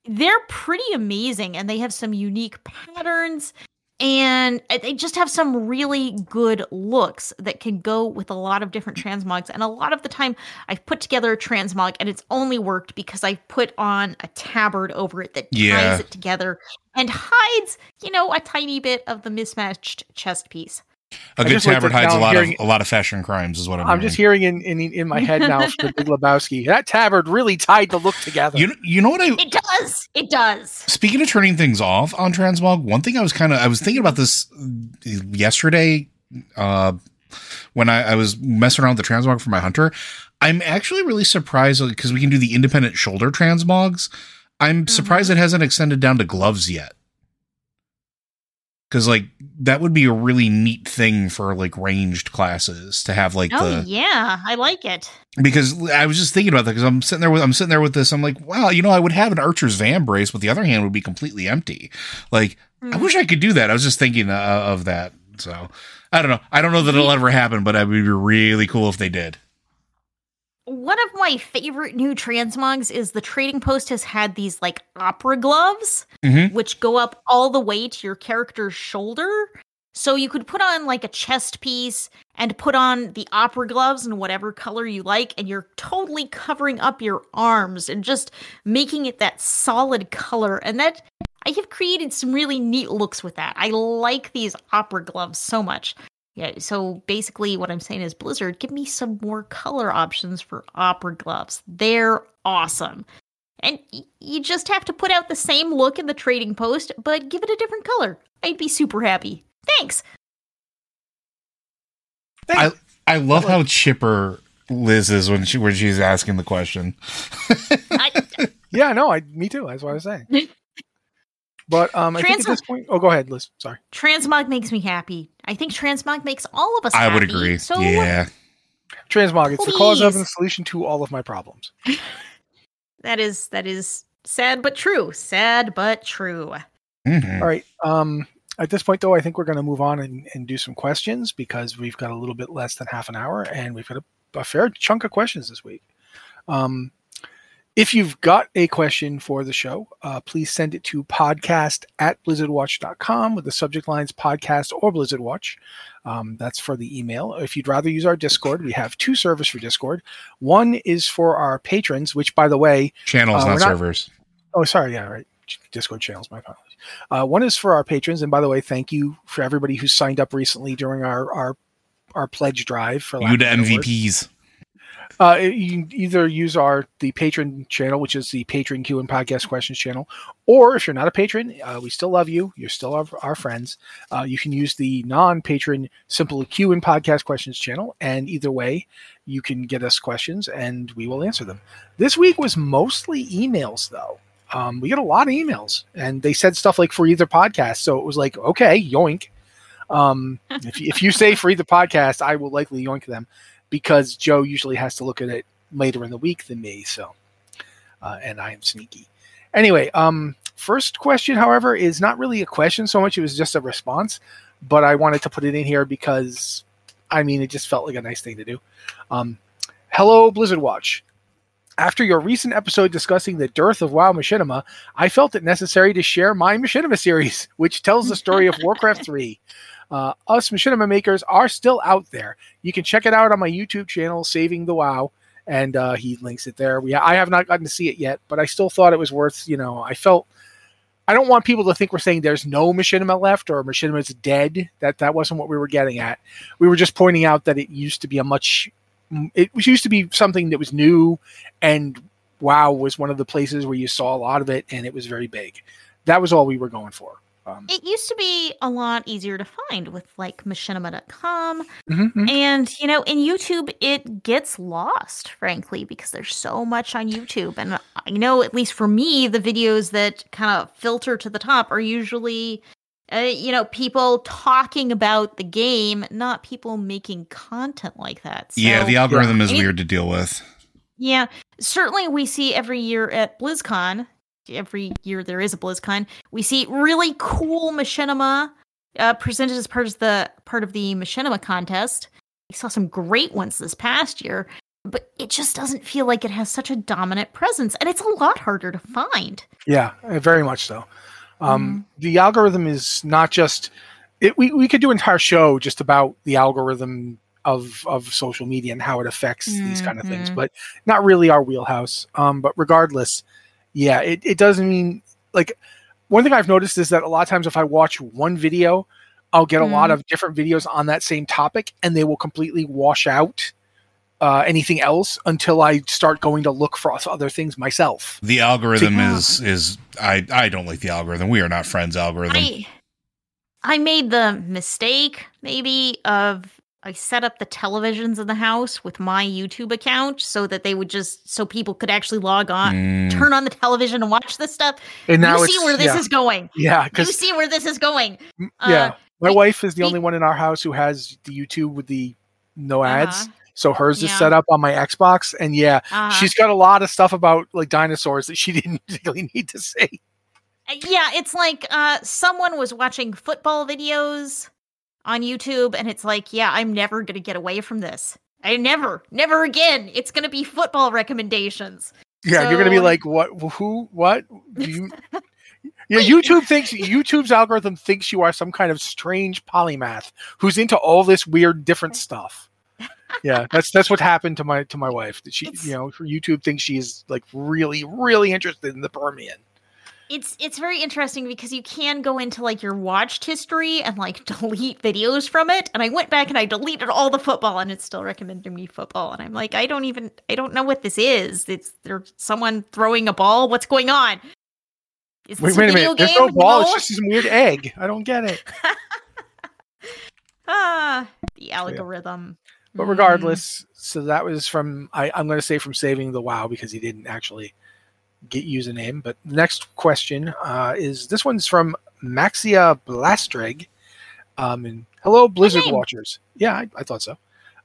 they're pretty amazing and they have some unique patterns and uh, they just have some really good looks that can go with a lot of different transmogs and a lot of the time i've put together a transmog and it's only worked because i've put on a tabard over it that Yeah. ties it together and hides you know a tiny bit of the mismatched chest piece A I good just like tabard hides a lot hearing- of a lot of fashion crimes, is what I'm. I'm just hearing in, in in my head now for the Big Lebowski. That tabard really tied the look together. You know, you know what I it does it does Speaking of turning things off on Transmog, one thing I was kind of I was thinking about this yesterday uh, when I, I was messing around with the transmog for my hunter. I'm actually really surprised because we can do the independent shoulder transmogs. I'm surprised it hasn't extended down to gloves yet. Because like that would be a really neat thing for like ranged classes to have like oh the yeah i like it because I was just thinking about that because I'm sitting there with I'm sitting there with this. I'm like, wow, you know, I would have an archer's vambrace, but the other hand would be completely empty. Like, I Mhm. wish I could do that. I was just thinking uh, of that. So I don't know. I don't know that it'll ever happen, but it would be really cool if they did. One of my favorite new transmogs is the trading post has had these like opera gloves, Mhm. which go up all the way to your character's shoulder. So you could put on like a chest piece and put on the opera gloves in whatever color you like, and you're totally covering up your arms and just making it that solid color. And that I have created some really neat looks with that. I like these opera gloves so much. Yeah, so basically what I'm saying is Blizzard, give me some more color options for opera gloves. They're awesome. And y- you just have to put out the same look in the trading post, but give it a different color. I'd be super happy. Thanks. I I love how chipper Liz is when she when she's asking the question. Yeah, I, yeah, no, I me too. That's what I was saying. But um, I think at this point, oh, go ahead, Liz. Sorry. Transmog makes me happy. I think transmog makes all of us. I would agree. So yeah. Transmog, it's the cause of and the solution to all of my problems. that is that is sad but true. Sad but true. Mhm. All right. Um, at this point, though, I think we're going to move on and, and do some questions because we've got a little bit less than half an hour and we've got a, a fair chunk of questions this week. Um, if you've got a question for the show, uh, please send it to podcast at blizzardwatch.com with the subject lines podcast or Blizzard Watch. Um, that's for the email. If you'd rather use our Discord, we have two servers for Discord. One is for our patrons, which, by the way, Channels, Uh, not not- servers. Oh, sorry. Yeah, right. Discord channels. My apologies. Uh, one is for our patrons, and by the way, thank you for everybody who signed up recently during our our our pledge drive for You to word. Uh, you can either use our the patron channel, which is the patron Q and podcast questions channel, or if you're not a patron, uh, we still love you. You're still our, our friends. Uh, you can use the non-patron simple Q and podcast questions channel, and either way, you can get us questions and we will answer them. This week was mostly emails, though. Um, we got a lot of emails, and they said stuff like for either podcast. So it was like, okay, yoink. Um, if, if you say for either podcast, I will likely yoink them because Joe usually has to look at it later in the week than me. So, uh, and I am sneaky. Anyway, um, first question, however, is not really a question so much; it was just a response. But I wanted to put it in here because, I mean, it just felt like a nice thing to do. Um, hello, Blizzard Watch. After your recent episode discussing the dearth of WoW Machinima, I felt it necessary to share my Machinima series, which tells the story of Warcraft 3. Uh, us Machinima makers are still out there. You can check it out on my YouTube channel, Saving the WoW, and uh, he links it there. We I have not gotten to see it yet, but I still thought it was worth. You know, I felt I don't want people to think we're saying there's no Machinima left or Machinima's dead. That that wasn't what we were getting at. We were just pointing out that it used to be a much it was used to be something that was new and WoW was one of the places where you saw a lot of it and it was very big. That was all we were going for. Um, It used to be a lot easier to find with like machinima.com. mhm, mhm. And, you know, in YouTube, it gets lost, frankly, because there's so much on YouTube. And I know, at least for me, the videos that kind of filter to the top are usually, uh, you know, people talking about the game, not people making content like that. So, yeah, the algorithm is weird to deal with. yeah, certainly we see every year at BlizzCon, every year there is a BlizzCon, we see really cool machinima uh, presented as part of the part of the machinima contest. We saw some great ones this past year, but it just doesn't feel like it has such a dominant presence, and it's a lot harder to find. Yeah, very much so. Um, The algorithm is not just. It, we we could do an entire show just about the algorithm of of social media and how it affects these kind of things, Mhm. but not really our wheelhouse. Um, but regardless, yeah, it, it doesn't mean like one thing I've noticed is that a lot of times if I watch one video, I'll get a lot Mhm. of different videos on that same topic, and they will completely wash out uh, anything else until I start going to look for other things myself. The algorithm Yeah. is is I I don't like the algorithm. We are not friends. Algorithm. I I made the mistake maybe of I set up the televisions in the house with my YouTube account so that they would just so people could actually log on, Mm. turn on the television and watch this stuff. And now you see where this yeah, is going. yeah, You see where this is going. Uh, yeah, my be- wife is the be- only one in our house who has the YouTube with the no ads. Uh-huh. So hers is set up on my Xbox, and yeah, Uh-huh. she's got a lot of stuff about like dinosaurs that she didn't really need to say. Uh, yeah, it's like uh someone was watching football videos on YouTube and it's like, yeah, I'm never going to get away from this. I never, never again. It's going to be football recommendations. Yeah, you're gonna be like, what? Who? What? Do you? Yeah, YouTube thinks YouTube's algorithm thinks you are some kind of strange polymath who's into all this weird different stuff. Yeah, that's that's what happened to my to my wife. That She, It's- you know, her YouTube thinks she's like really really interested in the Permian. It's it's very interesting because you can go into like your watched history and like delete videos from it. And I went back and I deleted all the football and it's still recommending me football. And I'm like, I don't even I don't know what this is. It's there's someone throwing a ball. What's going on? Is Wait, wait a video minute. There's no ball. No? It's just some weird egg. I don't get it. ah, the algorithm. But Mm. regardless, so that was from I, I'm going to say from saving the WoW because he didn't actually get username. But the next question uh, is this one's from Maxia Blastreg. Um, and hello, Blizzard watchers. Yeah, I, I thought so.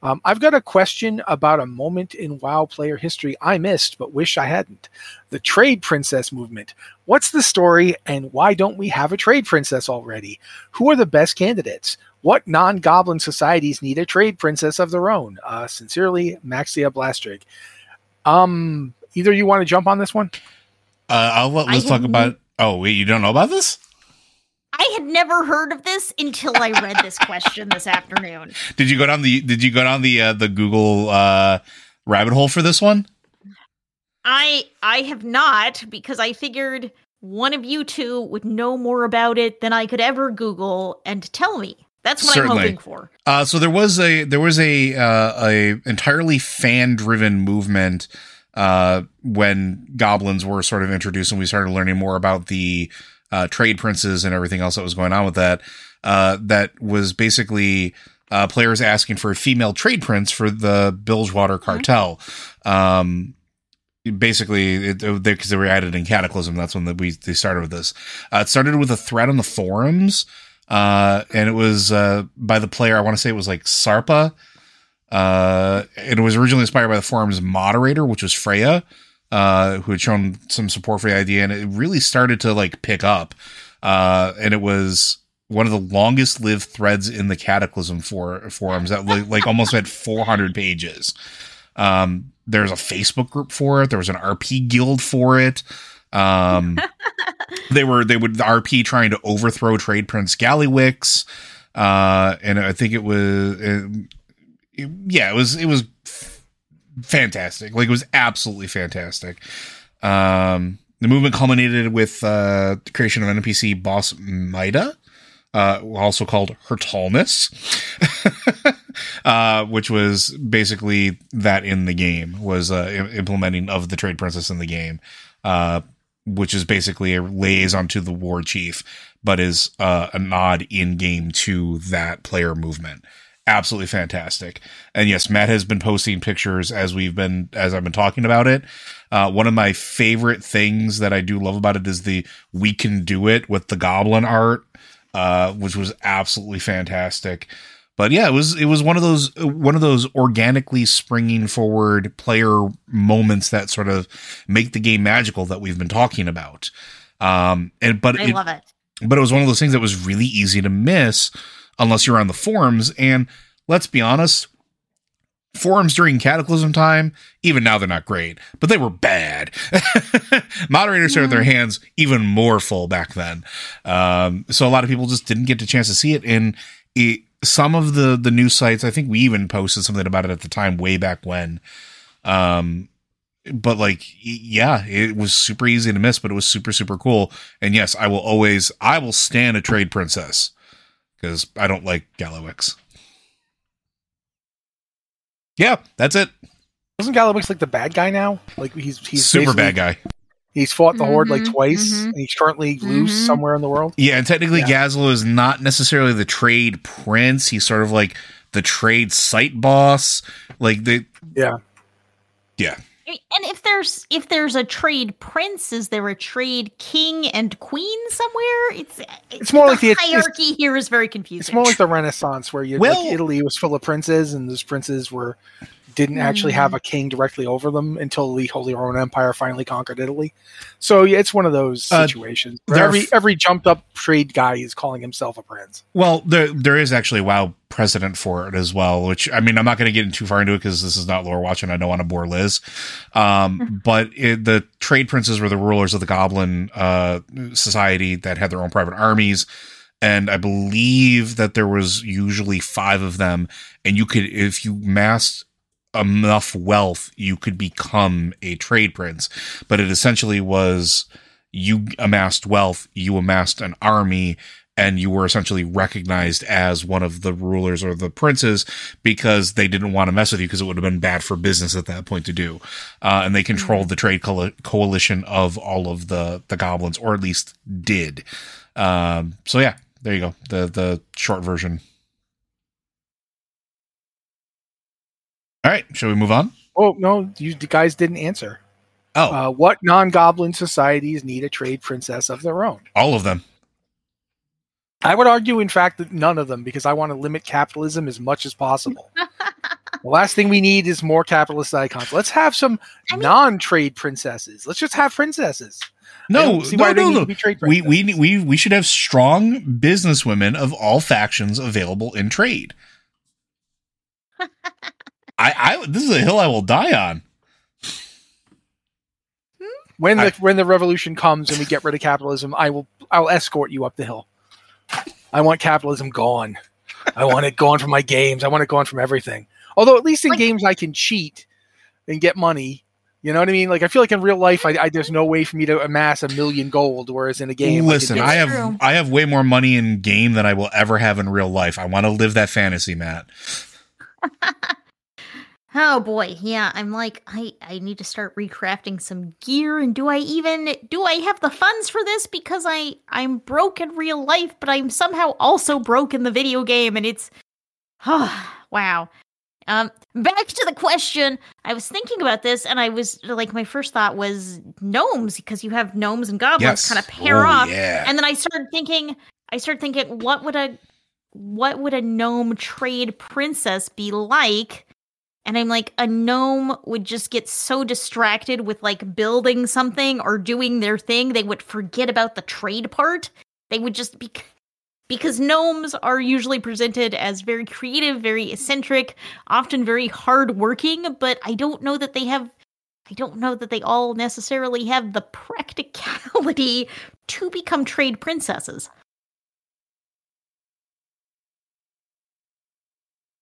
Um, I've got a question about a moment in WoW player history I missed but wish I hadn't. The Trade Princess movement. What's the story and why don't we have a Trade Princess already? Who are the best candidates? What non goblin societies need a Trade Princess of their own? Uh, sincerely, Maxia Blastrig. Um, either you want to jump on this one? Uh, I'll let I Liz talk about. Oh wait, you don't know about this? I had never heard of this until I read this question this afternoon. Did you go down the Did you go down the uh, the Google uh, rabbit hole for this one? I I have not because I figured one of you two would know more about it than I could ever Google and tell me. That's what Certainly. I'm hoping for. Uh, so there was a there was a uh, a entirely fan driven movement uh, when goblins were sort of introduced and we started learning more about the uh, trade princes and everything else that was going on with that. Uh, that was basically uh, players asking for a female trade prince for the Bilgewater cartel. Um, basically, because they, were added in Cataclysm, that's when the, we they started with this. Uh, it started with a thread on the forums uh, and it was uh, by the player. I want to say it was like Sarpa. Uh, it was originally inspired by the forum's moderator, which was Freya, uh, who had shown some support for the idea, and it really started to like pick up. Uh, and it was one of the longest lived threads in the Cataclysm for forums that like, like almost had 400 pages. Um, there's a Facebook group for it. There was an RP guild for it. Um, they were they would the RP trying to overthrow Trade Prince Gallywix, uh, and I think it was, it, it- yeah, it was it was fantastic. Like it was absolutely fantastic. Um, the movement culminated with uh, the creation of NPC boss Mida, uh, also called Her Tallness, uh, which was basically that in the game was uh, im- implementing of the trade princess in the game, uh, which is basically a liaison to the war chief, but is uh, a nod in game to that player movement. Absolutely fantastic. And yes, Matt has been posting pictures as we've been as I've been talking about it. Uh, one of my favorite things that I do love about it is the we can do it with the goblin art, uh, which was absolutely fantastic. But yeah, it was it was one of those one of those organically springing forward player moments that sort of make the game magical that we've been talking about. Um, and but I it, love it. but it was one of those things that was really easy to miss unless you're on the forums. And let's be honest, forums during Cataclysm time, even now they're not great, but they were bad. Moderators had their hands even more full back then, um, so a lot of people just didn't get the chance to see it. And it, some of the the news sites, I think we even posted something about it at the time, way back when. Um, but like yeah it was super easy to miss but it was super super cool and yes i will always i will stand a trade princess because i don't like Gallywix yeah that's it Wasn't Gallywix like the bad guy now? Like he's he's super bad guy He's fought the horde like Mhm, twice, mhm. and he's currently loose Mhm. somewhere in the world. yeah and technically Yeah. Gazlowe is not necessarily the trade prince he's sort of like the trade site boss like the Yeah. yeah And if there's if there's a trade prince, is there a trade king and queen somewhere? It's It's more like the- it's- hierarchy here is very confusing. It's more like the Renaissance, where you Well- like Italy was full of princes, and those princes were didn't actually Mm. have a king directly over them until the Holy Roman Empire finally conquered Italy. So yeah, it's one of those Uh, situations. where every f- every jumped up trade guy is calling himself a prince. Well, there there is actually a WoW precedent for it as well. Which I mean, I'm not going to get in too far into it because this is not lore watching. I don't want to bore Liz. Um, but it, the trade princes were the rulers of the Goblin uh, society that had their own private armies, and I believe that there was usually five of them, and you could if you massed enough wealth, you could become a trade prince. But it essentially was you amassed wealth, you amassed an army, and you were essentially recognized as one of the rulers or the princes because they didn't want to mess with you because it would have been bad for business at that point to do. Uh, and they controlled the trade coal- coalition of all of the the goblins, or at least did. Um, so yeah, there you go. The the short version. All right, shall we move on? Oh no, you guys didn't answer. Oh, Uh, what non-goblin societies need a trade princess of their own? all of them. I would argue, in fact, that none of them, because I want to limit capitalism as much as possible. the last thing we need is more capitalist icons. Let's have some I mean- non-trade princesses. Let's just have princesses. No, see no, why they no, need no. to be trade We we we we should have strong businesswomen of all factions available in trade. I, I this is a hill I will die on. when the I- when the revolution comes and we get rid of capitalism, I will I'll escort you up the hill. I want capitalism gone. I want it gone from my games. I want it gone from everything. Although at least in Like- games I can cheat and get money. You know what I mean? Like I feel like in real life, I, I there's no way for me to amass a million gold, whereas in a game, Listen, I, I have True. I have way more money in game than I will ever have in real life. I want to live that fantasy, Matt. Oh boy, yeah. I'm like, I I need to start recrafting some gear, and do I even do I have the funds for this? Because I I'm broke in real life, but I'm somehow also broke in the video game, and it's, oh wow. Um, back to the question. I was thinking about this, and I was like, my first thought was gnomes because you have gnomes and goblins Yes. kind of pair Oh, off, yeah. and then I started thinking, I started thinking, what would a what would a gnome trade princess be like? And I'm like, a gnome would just get so distracted with like building something or doing their thing, they would forget about the trade part. They would just be because gnomes are usually presented as very creative, very eccentric, often very hardworking, but I don't know that they have I don't know that they all necessarily have the practicality to become trade princesses.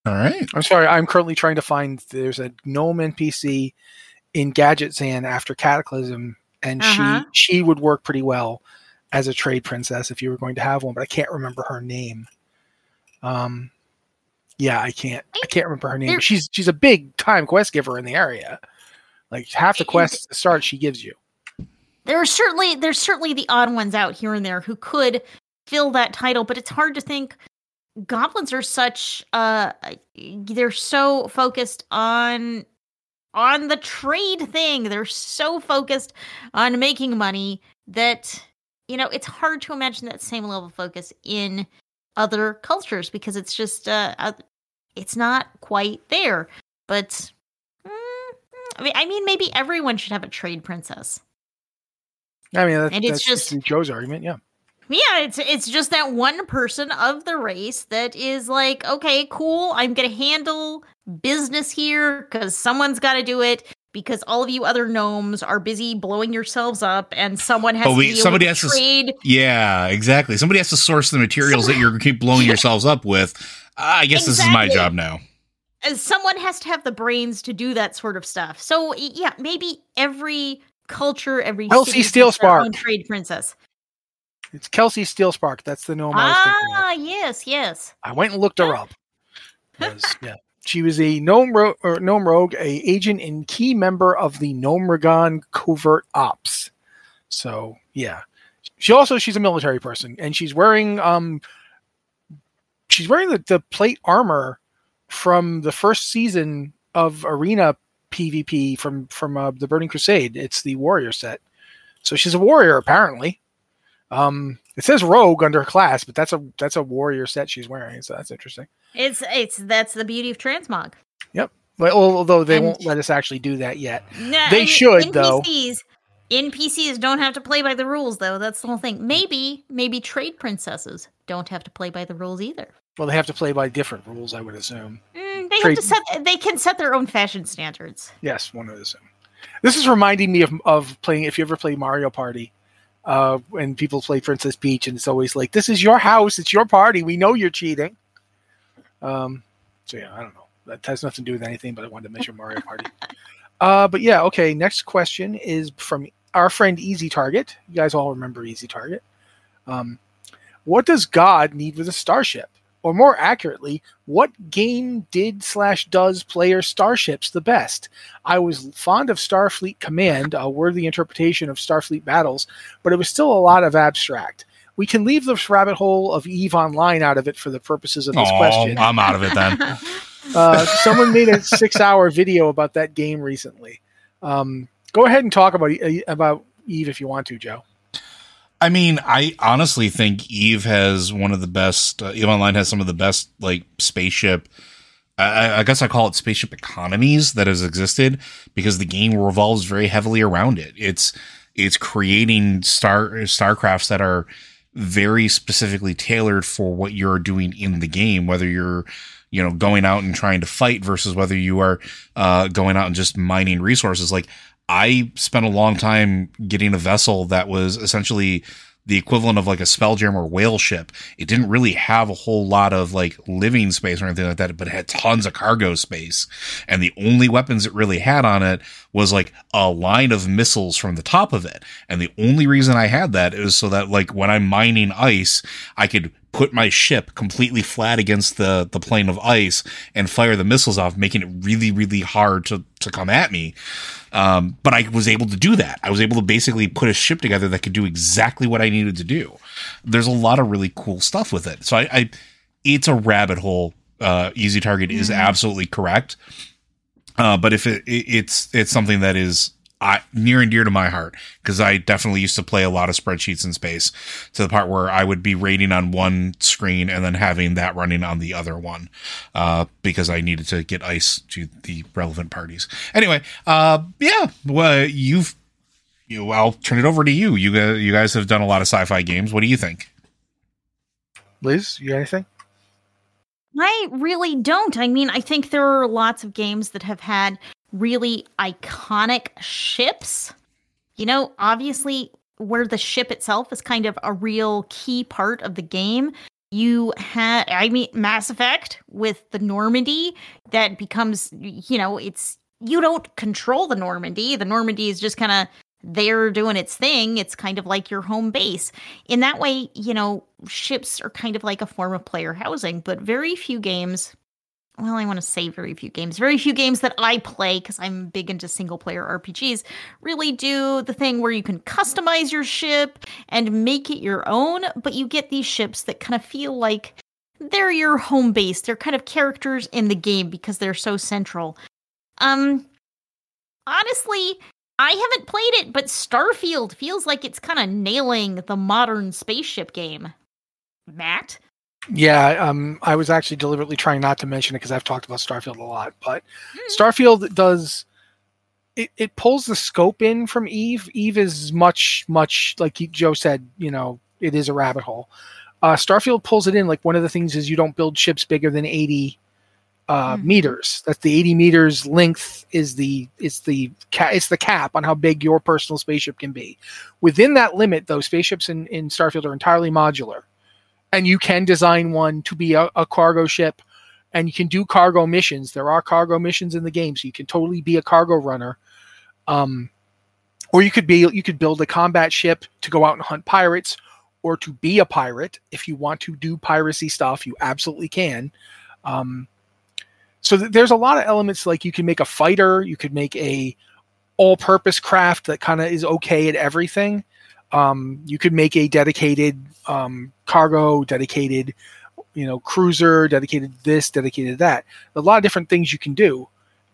All right. I'm sorry. I'm currently trying to find. There's a gnome NPC in Gadgetzan after Cataclysm, and Uh-huh. she she would work pretty well as a trade princess if you were going to have one. But I can't remember her name. Um, yeah, I can't. I can't remember her name. There- She's she's a big time quest giver in the area. Like half the And- quests to start, she gives you. there are certainly there's certainly the odd ones out here and there who could fill that title but it's hard to think goblins are such uh they're so focused on on the trade thing they're so focused on making money that you know it's hard to imagine that same level of focus in other cultures because it's just uh, it's not quite there but mm, I mean, I mean, maybe everyone should have a trade princess. I mean, that, And it's that's just- Joe's argument. Yeah. Yeah, it's it's just that one person of the race that is like, okay, cool, I'm gonna handle business here because someone's got to do it because all of you other gnomes are busy blowing yourselves up, and someone has But to we- be able somebody to has to trade. Yeah, exactly. Somebody has to source the materials that you're going to keep blowing yourselves up with. I guess this is my job now. uh, someone has to have the brains to do that sort of stuff. So yeah, maybe every culture, every Elsie city has their own Steelspark. trade princess. It's Kelsey Steelspark. That's the gnome I was thinking of. Ah, yes, yes. I went and looked her up. Yeah. She was a gnome, ro- or gnome rogue, a agent and key member of the Gnomeregan covert ops. So yeah, she also she's a military person, and she's wearing um, she's wearing the, the plate armor from the first season of Arena PvP from from uh, the Burning Crusade. It's the warrior set, so she's a warrior apparently. Um, it says rogue under class, but that's a that's a warrior set she's wearing, so that's interesting. It's it's that's the beauty of transmog. Yep. Well, although they And- won't let us actually do that yet. No, They should, though. NPCs, NPCs don't have to play by the rules, though. That's the whole thing. Maybe, maybe trade princesses don't have to play by the rules either. Well, they have to play by different rules, I would assume. Mm, they Trade- have to set. They can set their own fashion standards. Yes, one would assume. This is reminding me of of playing. If you ever play Mario Party, uh, when people play Princess Peach, and it's always like, "This is your house, it's your party. We know you're cheating." Um, so yeah, I don't know. That has nothing to do with anything, but I wanted to mention Mario Party. Uh, but yeah, okay. Next question is from our friend Easy Target. You guys all remember Easy Target. Um, what does God need with a starship? Or more accurately, what game did slash does player starships the best? I was fond of Starfleet Command, a worthy interpretation of Starfleet battles, but it was still a lot of abstract. We can leave this rabbit hole of Eve Online out of it for the purposes of this Oh, question. I'm out of it then. Uh, someone made a six hour video about that game recently. Um, Go ahead and talk about uh, about Eve if you want to, Joe. I mean, I honestly think Eve has one of the best. Uh, Eve Online has some of the best like spaceship. I, I guess I call it spaceship economies that has existed because the game revolves very heavily around it. It's it's creating star starcrafts that are very specifically tailored for what you're doing in the game, whether you're you know going out and trying to fight versus whether you are uh, going out and just mining resources. Like I spent a long time getting a vessel that was essentially the equivalent of like a spelljammer or whale ship. It didn't really have a whole lot of like living space or anything like that, but it had tons of cargo space. And the only weapons it really had on it was like a line of missiles from the top of it. And the only reason I had that is so that like when I'm mining ice, I could put my ship completely flat against the the plane of ice and fire the missiles off, making it really, really hard to to come at me. Um, but I was able to do that. I was able to basically put a ship together that could do exactly what I needed to do. There's a lot of really cool stuff with it. So I, I it's a rabbit hole. Uh, Easy Target mm-hmm. is absolutely correct. Uh, but if it, it, it's it's something that is I, near and dear to my heart because I definitely used to play a lot of spreadsheets in space to the part where I would be rating on one screen and then having that running on the other one uh, because I needed to get ice to the relevant parties. Anyway, uh, yeah, well, you've you, I'll turn it over to you. You guys, you guys have done a lot of sci-fi games. What do you think? Liz, you got anything? I really don't. I mean, I think there are lots of games that have had really iconic ships. You know, obviously, where the ship itself is kind of a real key part of the game. You had, I mean, Mass Effect with the Normandy that becomes, you know, it's, you don't control the Normandy. The Normandy is just kind of there doing its thing. It's kind of like your home base. In that way, you know, ships are kind of like a form of player housing, but very few games well, I want to say very few games. Very few games that I play because I'm big into single player RPGs really do the thing where you can customize your ship and make it your own, but you get these ships that kind of feel like they're your home base. They're kind of characters in the game because they're so central. Um honestly, I haven't played it, but Starfield feels like it's kind of nailing the modern spaceship game. Matt? Yeah, um, I was actually deliberately trying not to mention it because I've talked about Starfield a lot, but mm. Starfield does it, it pulls the scope in from Eve. Eve is much, much like Joe said, you know, it is a rabbit hole. Uh, Starfield pulls it in. Like one of the things is you don't build ships bigger than 80 uh, mm. meters. That's the 80 meters length is the it's the ca- it's the cap on how big your personal spaceship can be. Within that limit, though, spaceships in, in Starfield are entirely modular and you can design one to be a, a, cargo ship and you can do cargo missions. There are cargo missions in the game so you can totally be a cargo runner. Um, or you could be you could build a combat ship to go out and hunt pirates or to be a pirate if you want to do piracy stuff you absolutely can. Um, so th- there's a lot of elements like you can make a fighter you could make a all-purpose craft that kind of is okay at everything um, you could make a dedicated um, cargo, dedicated, you know, cruiser, dedicated this, dedicated that. A lot of different things you can do.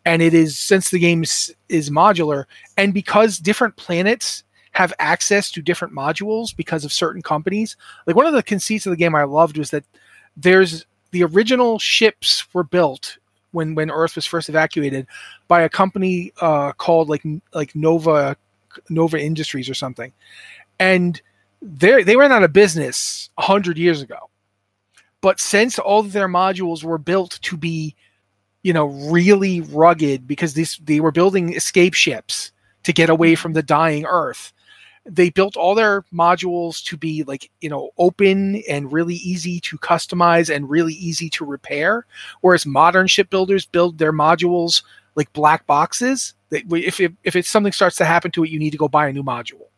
And it is since the game is, modular, and because different planets have access to different modules because of certain companies. Like one of the conceits of the game I loved was that there's the original ships were built when when Earth was first evacuated by a company uh, called like like Nova Nova Industries or something, and they they went out of business hundred years ago. But since all of their modules were built to be, you know, really rugged because this they were building escape ships to get away from the dying Earth, they built all their modules to be like you know open and really easy to customize and really easy to repair. Whereas modern shipbuilders build their modules like black boxes. That if if, if it, something starts to happen to it, you need to go buy a new module.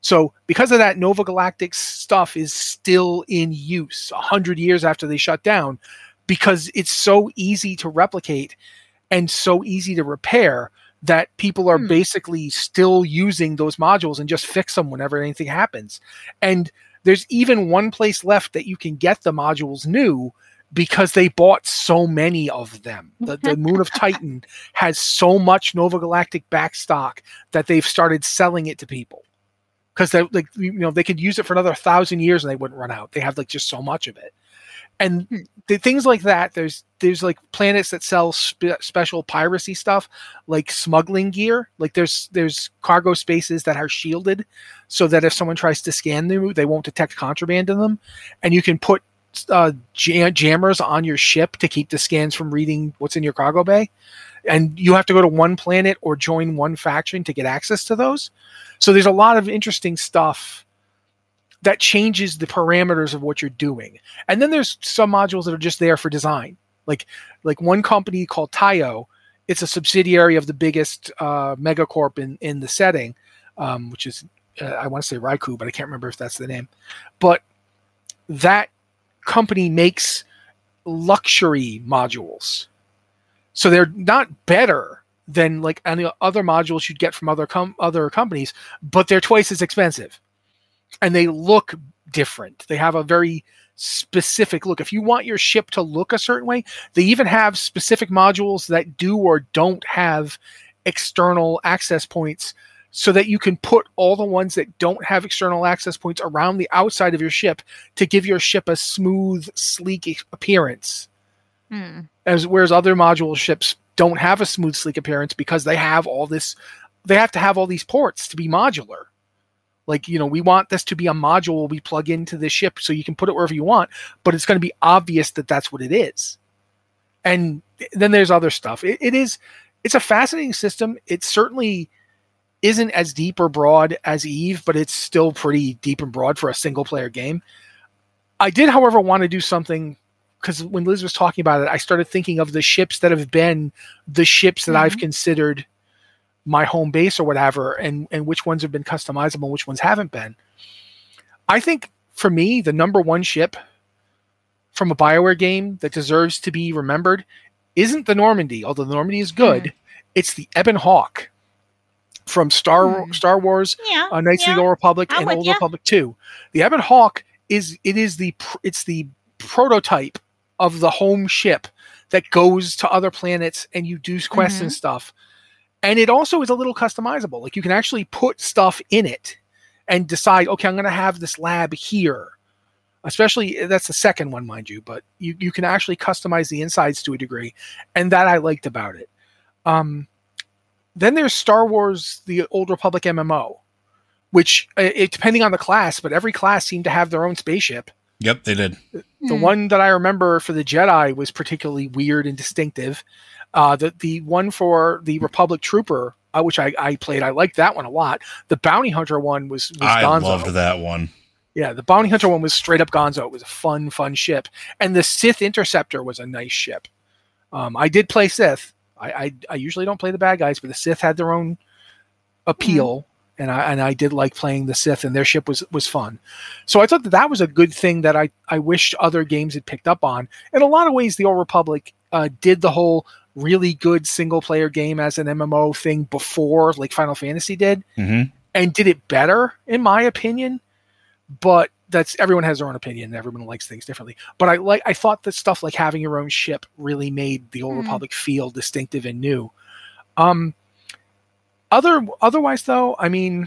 So because of that, Nova Galactic stuff is still in use a hundred years after they shut down, because it's so easy to replicate and so easy to repair that people are hmm. basically still using those modules and just fix them whenever anything happens. And there's even one place left that you can get the modules new because they bought so many of them. The, the Moon of Titan has so much Nova Galactic backstock that they've started selling it to people because they like you know they could use it for another thousand years and they wouldn't run out. They have like just so much of it, and the things like that. There's there's like planets that sell spe- special piracy stuff like smuggling gear. Like there's there's cargo spaces that are shielded so that if someone tries to scan them, they won't detect contraband in them, and you can put uh, jam- jammers on your ship to keep the scans from reading what's in your cargo bay. And you have to go to one planet or join one faction to get access to those. So there's a lot of interesting stuff that changes the parameters of what you're doing. And then there's some modules that are just there for design. Like like one company called Taiyo, it's a subsidiary of the biggest uh, megacorp in in the setting, um, which is uh, I want to say Raikou, but I can't remember if that's the name. But that company makes luxury modules. So they're not better than like any other modules you'd get from other com- other companies, but they're twice as expensive. And they look different. They have a very specific look. If you want your ship to look a certain way, they even have specific modules that do or don't have external access points so that you can put all the ones that don't have external access points around the outside of your ship to give your ship a smooth, sleek appearance. Hmm. As whereas other module ships don't have a smooth, sleek appearance because they have all this. They have to have all these ports to be modular. Like you know, we want this to be a module we plug into the ship so you can put it wherever you want, but it's going to be obvious that that's what it is. And then there's other stuff. It, it is. It's a fascinating system. It certainly isn't as deep or broad as Eve, but it's still pretty deep and broad for a single player game. I did, however, want to do something because when Liz was talking about it, I started thinking of the ships that have been the ships that I've mm-hmm. considered my home base or whatever, and and which ones have been customizable, which ones haven't been. I think for me, the number one ship from a Bioware game that deserves to be remembered isn't the Normandy, although the Normandy is good. Mm-hmm. It's the Ebon Hawk from Star mm-hmm. Star Wars, Yeah, uh, Knights of the Old Republic, I'm and with Old ya. Republic Two. The Ebon Hawk is it is the it's the prototype of the home ship that goes to other planets and you do quests Mm-hmm. and stuff. And it also is a little customizable. Like you can actually put stuff in it and decide, okay, I'm going to have this lab here. Especially that's the second one, mind you, but you, you can actually customize the insides to a degree, and that I liked about it. Um, then there's Star Wars: The Old Republic MMO, which uh, it, depending on the class, but every class seemed to have their own spaceship. Yep, they did. The Hmm. one that I remember for the Jedi was particularly weird and distinctive. Uh, the the one for the Republic Trooper, uh, which I, I played, I liked that one a lot. The Bounty Hunter one was, was I Gonzo. loved that one. Yeah, the Bounty Hunter one was straight up Gonzo. It was a fun, fun ship, and the Sith Interceptor was a nice ship. Um, I did play Sith. I, I I usually don't play the bad guys, but the Sith had their own appeal, and I and I did like playing the Sith, and their ship was was fun. So I thought that that was a good thing that I I wished other games had picked up on. In a lot of ways, the Old Republic uh, did the whole really good single player game as an MMO thing before, like Final Fantasy did hmm and did it better in my opinion but that's everyone has their own opinion everyone likes things differently but i like i thought that stuff like having your own ship really made the old Hmm. republic feel distinctive and new um other otherwise though i mean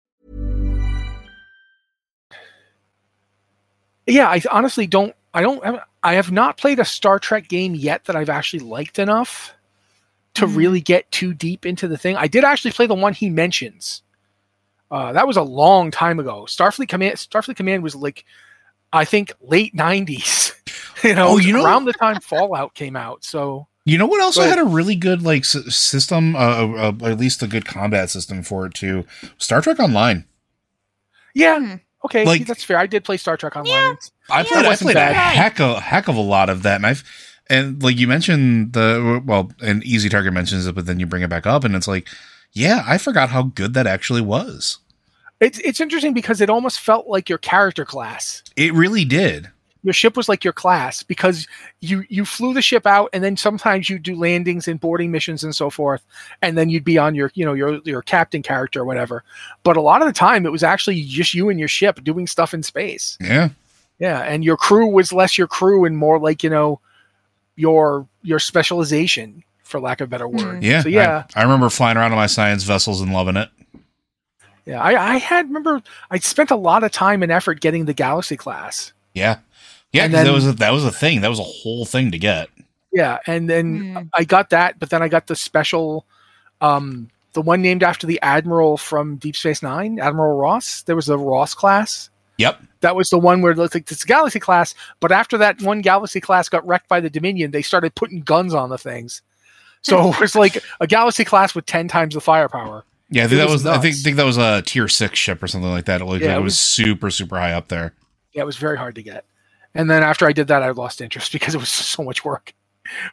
Yeah i honestly don't i don't i have not played a star trek game yet that i've actually liked enough to really get too deep into the thing. I did actually play the one he mentions. Uh, that was a long time ago. Starfleet command starfleet command was like i think late 90s you know, Oh, you know- around the time fallout came out so. You know what also Go had a really good like s- system, uh, uh, uh, at least a good combat system for it too. Star Trek Online. yeah. Hmm. Okay Like- that's fair i did play star trek online Yeah. I played, I played a bad. heck of heck of a lot of that, and I've and like you mentioned the well, and Easy Target mentions it, but then you bring it back up, and it's like, yeah, I forgot how good that actually was. It's it's interesting because it almost felt like your character class. It really did. Your ship was like your class because you you flew the ship out, and then sometimes you do landings and boarding missions and so forth, and then you'd be on your you know your your captain character or whatever. But a lot of the time, it was actually just you and your ship doing stuff in space. Yeah, Yeah, and your crew was less your crew and more like you know your your specialization, for lack of a better word. Hmm. yeah, So yeah, I, I remember flying around on my science vessels and loving it. yeah. I I had remember I spent a lot of time and effort getting the Galaxy class. Yeah, yeah, And 'cause that was a, that was a thing. That was a whole thing to get. Yeah, and then Hmm. I got that, but then I got the special, um, the one named after the admiral from Deep Space Nine, Admiral Ross. There was the Ross class. Yep. That was the one where it looked like it's a Galaxy class, but after that one Galaxy class got wrecked by the Dominion, they started putting guns on the things. So it was like a Galaxy class with ten times the firepower. Yeah, I It think that was was, I think think that was a tier six ship or something like that. Like, Yeah, it it was was- super super high up there. Yeah, it was very hard to get. And then after I did that, I lost interest because it was so much work.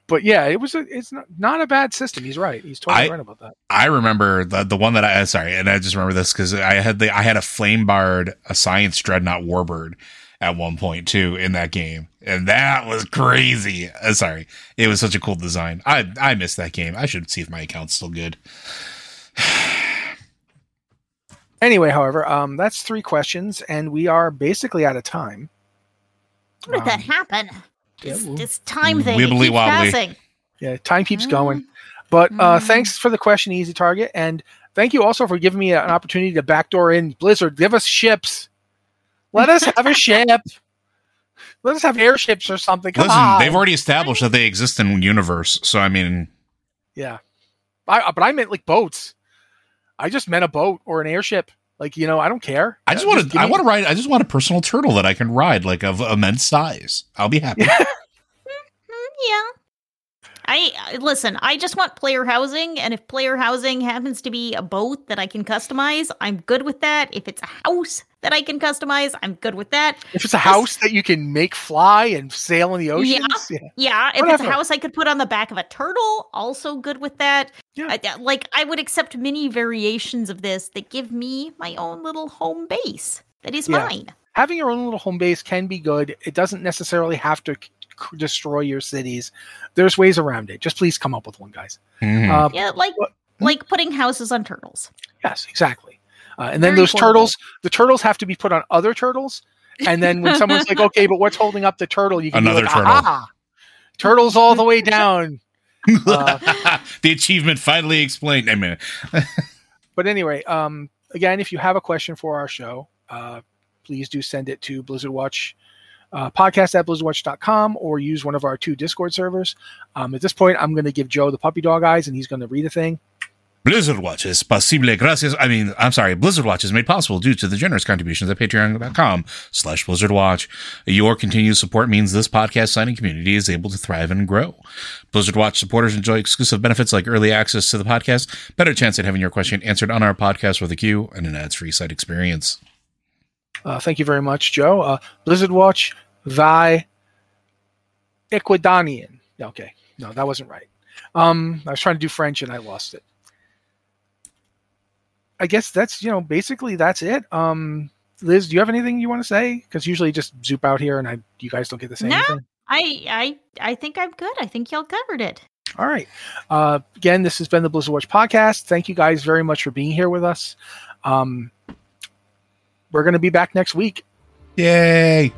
But yeah, it was a, it's not, not a bad system. He's right. He's totally I- right about that. I remember the the one that I sorry, and I just remember this because I had the I had a flame barred a science dreadnought warbird at one point too in that game, and that was crazy. Uh, sorry, it was such a cool design. I I missed that game. I should see if my account's still good. Anyway, however, um, that's three questions, and we are basically out of time. How did that Um, happen? yeah, This, well- time thing. Wibbly wobbly. passing. Yeah, time keeps Mm. going. But uh, Mm. thanks for the question, Easy Target, and thank you also for giving me an opportunity to backdoor in Blizzard. Give us ships. Let us have a ship. Let us have airships or something. Come Listen, on. they've already established that they exist in universe, so I mean, Yeah, I, but I meant like boats. I just meant a boat or an airship. Like you know, I don't care. I just want to give I want to ride. I just want a personal turtle that I can ride, like of immense size. I'll be happy. Mm, Yeah. I I- listen. I just want player housing, and if player housing happens to be a boat that I can customize, I'm good with that. If it's a house that I can customize, I'm good with that. If it's a house that you can make fly and sail in the oceans, yeah. Yeah, if it's a house I could put on the back of a turtle, also good with that. Yeah. I- I- like I would accept many variations of this that give me my own little home base that is Yeah. mine. having your own little home base can be good. It doesn't necessarily have to c- c- destroy your cities. There's ways around it. Just please come up with one, guys. Mhm. Uh, Yeah, like What- like putting houses on turtles. yes, exactly. Uh, and then Very those portable. turtles, the turtles have to be put on other turtles. And then when someone's like, "Okay, but what's holding up the turtle?" You can be Another like, turtle. "Aha! turtles all the way down. uh, the achievement finally explained. I mean, But anyway, um, again, if you have a question for our show, uh, please do send it to Blizzard Watch uh, podcast at blizzardwatch.com or use one of our two Discord servers. Um, at this point, I'm going to give Joe the puppy dog eyes and he's going to read a thing. Blizzard Watch is posible gracias. I mean, I'm sorry. Blizzard Watch is made possible due to the generous contributions at patreon.com slash Blizzard Watch. Your continued support means this podcast signing community is able to thrive and grow. Blizzard Watch supporters enjoy exclusive benefits like early access to the podcast, better chance at having your question answered on our podcast with a queue, and an ads-free site experience. Uh, thank you very much, Joe. Uh, Blizzard Watch, Vi Ecuadonian. Okay, no, that wasn't right. Um, I was trying to do French and I lost it. I guess that's you know basically that's it. Um, Liz, do you have anything you want to say? Because usually just zoop out here and I you guys don't get to say No. anything. I I I think I'm good. I think y'all covered it. All right. Uh, again, this has been the Blizzard Watch podcast. Thank you guys very much for being here with us. Um, we're going to be back next week. Yay! Yay!